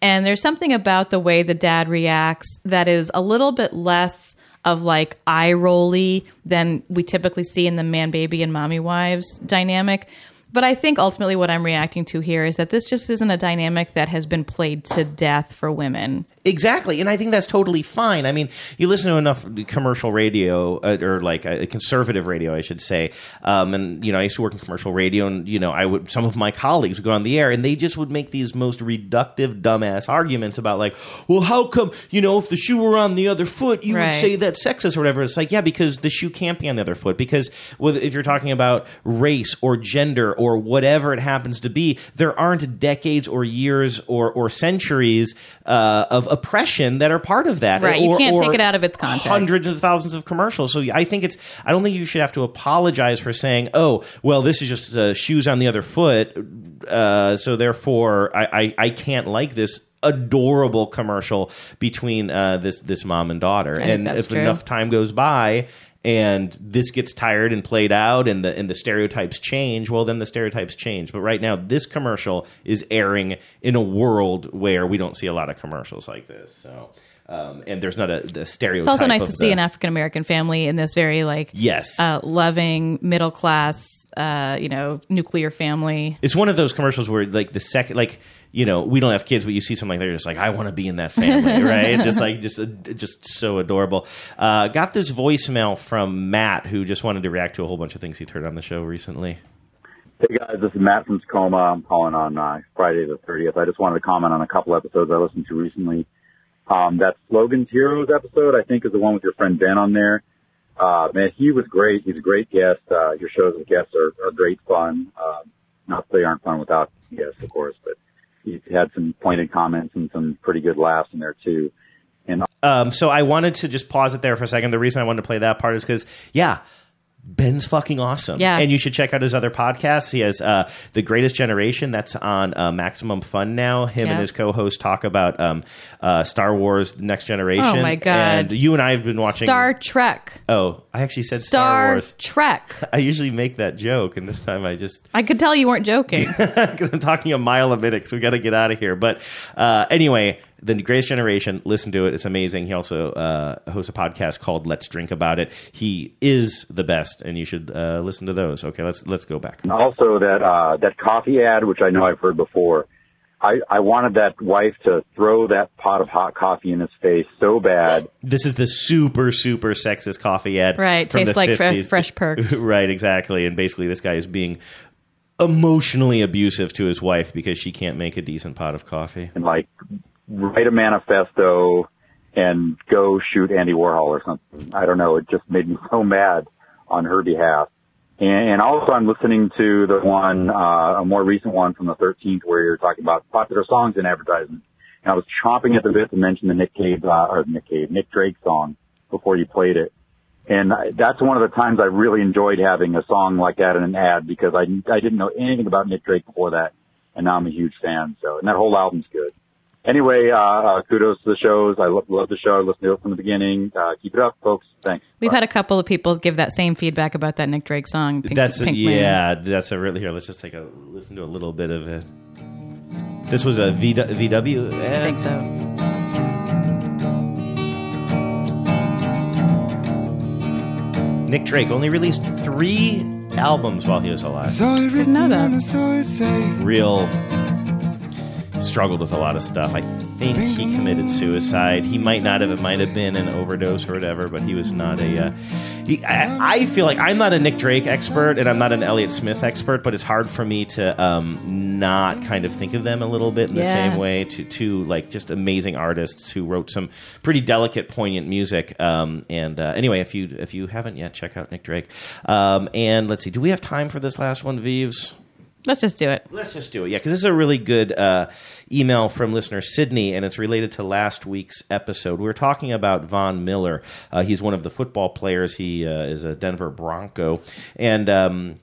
And there's something about the way the dad reacts that is a little bit less of like eye rolly than we typically see in the man baby and mommy wives dynamic. But I think ultimately what I'm reacting to here is that this just isn't a dynamic that has been played to death for women. Exactly, and I think that's totally fine. I mean, you listen to enough commercial radio, uh, or like uh, conservative radio, I should say. Um, and you know, I used to work in commercial radio, and you know, I would some of my colleagues would go on the air, and they just would make these most reductive, dumbass arguments about like, well, how come you know if the shoe were on the other foot, you Right. would say that's sexist or whatever. It's like, yeah, because the shoe can't be on the other foot. Because with, if you're talking about race or gender or whatever it happens to be, there aren't decades or years or or centuries uh, of oppression that are part of that. Right, you Or- can't or take it out of its context. Hundreds of thousands of commercials. So I think it's. I don't think you should have to apologize for saying, "Oh, well, this is just uh, shoes on the other foot." Uh, so therefore, I, I I can't like this adorable commercial between uh, this this mom and daughter. And if true. enough time goes by and this gets tired and played out and the and the stereotypes change, well then the stereotypes change. But right now this commercial is airing in a world where we don't see a lot of commercials like this. So um, and there's not a the stereotype. It's also nice to see an African American family in this very like Yes. uh, loving middle class, uh, you know, nuclear family. It's one of those commercials where, like, the second, like, you know, we don't have kids, but you see something like that, you're just like, I want to be in that family, *laughs* right? just like, just, uh, just so adorable. Uh, got this voicemail from Matt, who just wanted to react to a whole bunch of things he'd heard on the show recently. Hey guys, this is Matt from Tacoma. I'm calling on uh, Friday the 30th. I just wanted to comment on a couple episodes I listened to recently. Um, that Slogans Heroes episode, I think, is the one with your friend Ben on there. Uh, man, he was great. He's a great guest. Uh, your shows with guests are, are great fun. Uh, not that they aren't fun without guests, of course, but he had some pointed comments and some pretty good laughs in there too. And Um, so I wanted to just pause it there for a second. The reason I wanted to play that part is because, yeah, Ben's fucking awesome. Yeah. And you should check out his other podcasts. He has uh, The Greatest Generation, that's on uh, Maximum Fun now. Him Yeah. and his co host talk about um, uh, Star Wars The Next Generation. Oh, my God. And you and I have been watching. Star Trek. Oh, I actually said Star, Star Wars. Trek. *laughs* I usually make that joke, and this time I just I could tell you weren't joking. *laughs* because I'm talking a mile a minute, so we got to get out of here. But uh, anyway, the Greatest Generation, listen to it; it's amazing. He also uh, hosts a podcast called Let's Drink About It. He is the best, and you should uh, listen to those. Okay, let's let's go back. And also that uh, that coffee ad, which I know I've heard before. I, I wanted that wife to throw that pot of hot coffee in his face so bad. This is the super super sexist coffee ad, Right, from tastes the like fre- 50s. fresh perked. *laughs* right, exactly. And basically, this guy is being emotionally abusive to his wife because she can't make a decent pot of coffee. And like write a manifesto and go shoot Andy Warhol or something. I don't know. It just made me so mad on her behalf. And, and also I'm listening to the one, uh, a more recent one from the 13th where you're talking about popular songs in advertising. And I was chomping at the bit to mention the Nick Cave, uh, or Nick Cave, Nick Drake song before you played it. And I- that's one of the times I really enjoyed having a song like that in an ad because I, I didn't know anything about Nick Drake before that. And now I'm a huge fan. So, and that whole album's good. Anyway, uh, uh kudos to the shows. I love, love the show. I listened to it from the beginning. Uh, keep it up, folks. Thanks. We've had a couple of people give that same feedback about that Nick Drake song. Pink, that's a, Pink Man. yeah, that's a really here. Let's just take a listen to a little bit of it. This was a v, VW. I think so. Nick Drake only released three albums while he was alive. Didn't know that. Real struggled with a lot of stuff. I think he committed suicide. He might not have. It might have been an overdose or whatever. But he was not a. Uh, he, I, I feel like I'm not a Nick Drake expert and I'm not an Elliott Smith expert, but it's hard for me to um, not kind of think of them a little bit in the Yeah. same way. To two like just amazing artists who wrote some pretty delicate, poignant music. Um, and uh, anyway, if you if you haven't yet, check out Nick Drake. Um, and let's see, do we have time for this last one, Vives? Let's just do it. Let's just do it. Yeah, because this is a really good uh, email from listener Sydney, and it's related to last week's episode. We were talking about Von Miller. Uh, he's one of the football players. He uh, is a Denver Bronco, and um,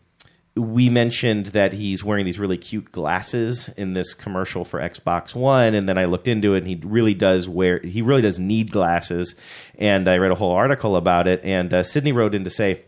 we mentioned that he's wearing these really cute glasses in this commercial for Xbox One, and then I looked into it, and he really does wear he really does need glasses, and I read a whole article about it, and uh, Sydney wrote in to say.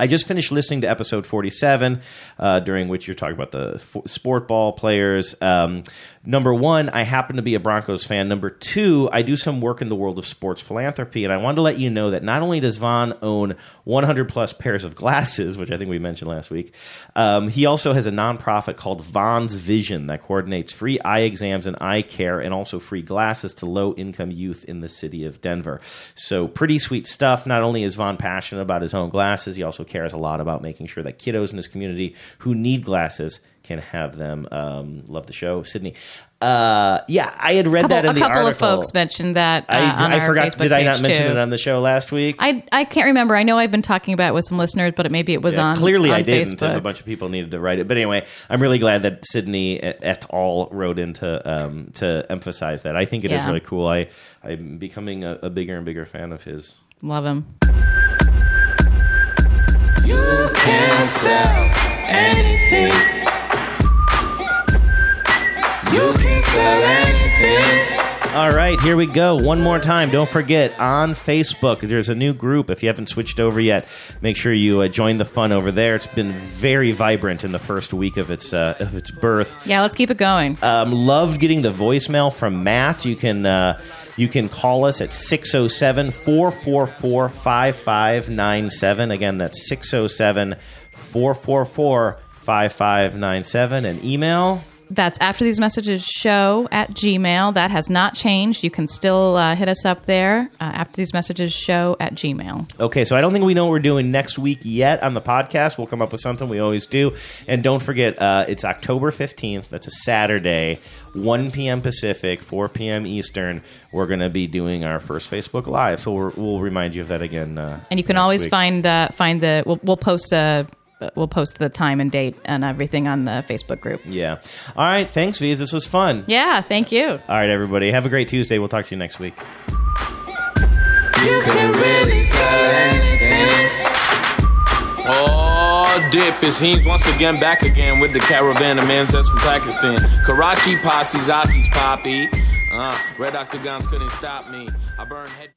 I just finished listening to episode 47, uh, during which you're talking about the f- sport ball players. Um, number one, I happen to be a Broncos fan. Number two, I do some work in the world of sports philanthropy, and I wanted to let you know that not only does Von own 100 plus pairs of glasses, which I think we mentioned last week, um, he also has a nonprofit called Von's Vision that coordinates free eye exams and eye care, and also free glasses to low income youth in the city of Denver. So, pretty sweet stuff. Not only is Von passionate about his own glasses, he also cares a lot about making sure that kiddos in his community who need glasses can have them. Um, love the show, Sydney. Uh, yeah, I had read couple, that in a couple of folks mentioned that. Uh, I, on I our forgot. Facebook Did I not mention too. it on the show last week? I I can't remember. I know I've been talking about it with some listeners, but it, maybe it was Yeah, on. clearly, on I didn't. A bunch of people needed to write it, but anyway, I'm really glad that Sydney et, al. wrote in to um, to emphasize that. I think it is Yeah. really cool. I I'm becoming a, a bigger and bigger fan of his. Love him. You can sell anything. You can sell anything. All right, here we go. One more time. Don't forget on Facebook, there's a new group. If you haven't switched over yet, make sure you uh, join the fun over there. It's been very vibrant in the first week of its uh, of its birth. Yeah, let's keep it going. Um, loved getting the voicemail from Matt. You can uh, you can call us at 607 444 5597. Again, that's 607 444 5597. And email. That's after these messages show at Gmail. That has not changed. You can still uh, hit us up there. Uh, after these messages show at Gmail. Okay, so I don't think we know what we're doing next week yet on the podcast. We'll come up with something. We always do. And don't forget, uh, it's October 15th. That's a Saturday, 1 p.m. Pacific, 4 p.m. Eastern. We're going to be doing our first Facebook Live. So we're, we'll remind you of that again. Uh, And you can always week. find uh, find the we'll, we'll post uh, we'll post the time and date and everything on the Facebook group. Yeah. All right. Thanks, V's. This was fun. Yeah, thank you. All right, everybody. Have a great Tuesday. We'll talk to you next week. You can really sell anything. Oh, dip is Heems once again back again with the caravan of Manzets from Pakistan. Karachi posse, Zaki's poppy. Uh, red octagons couldn't stop me. I burn head.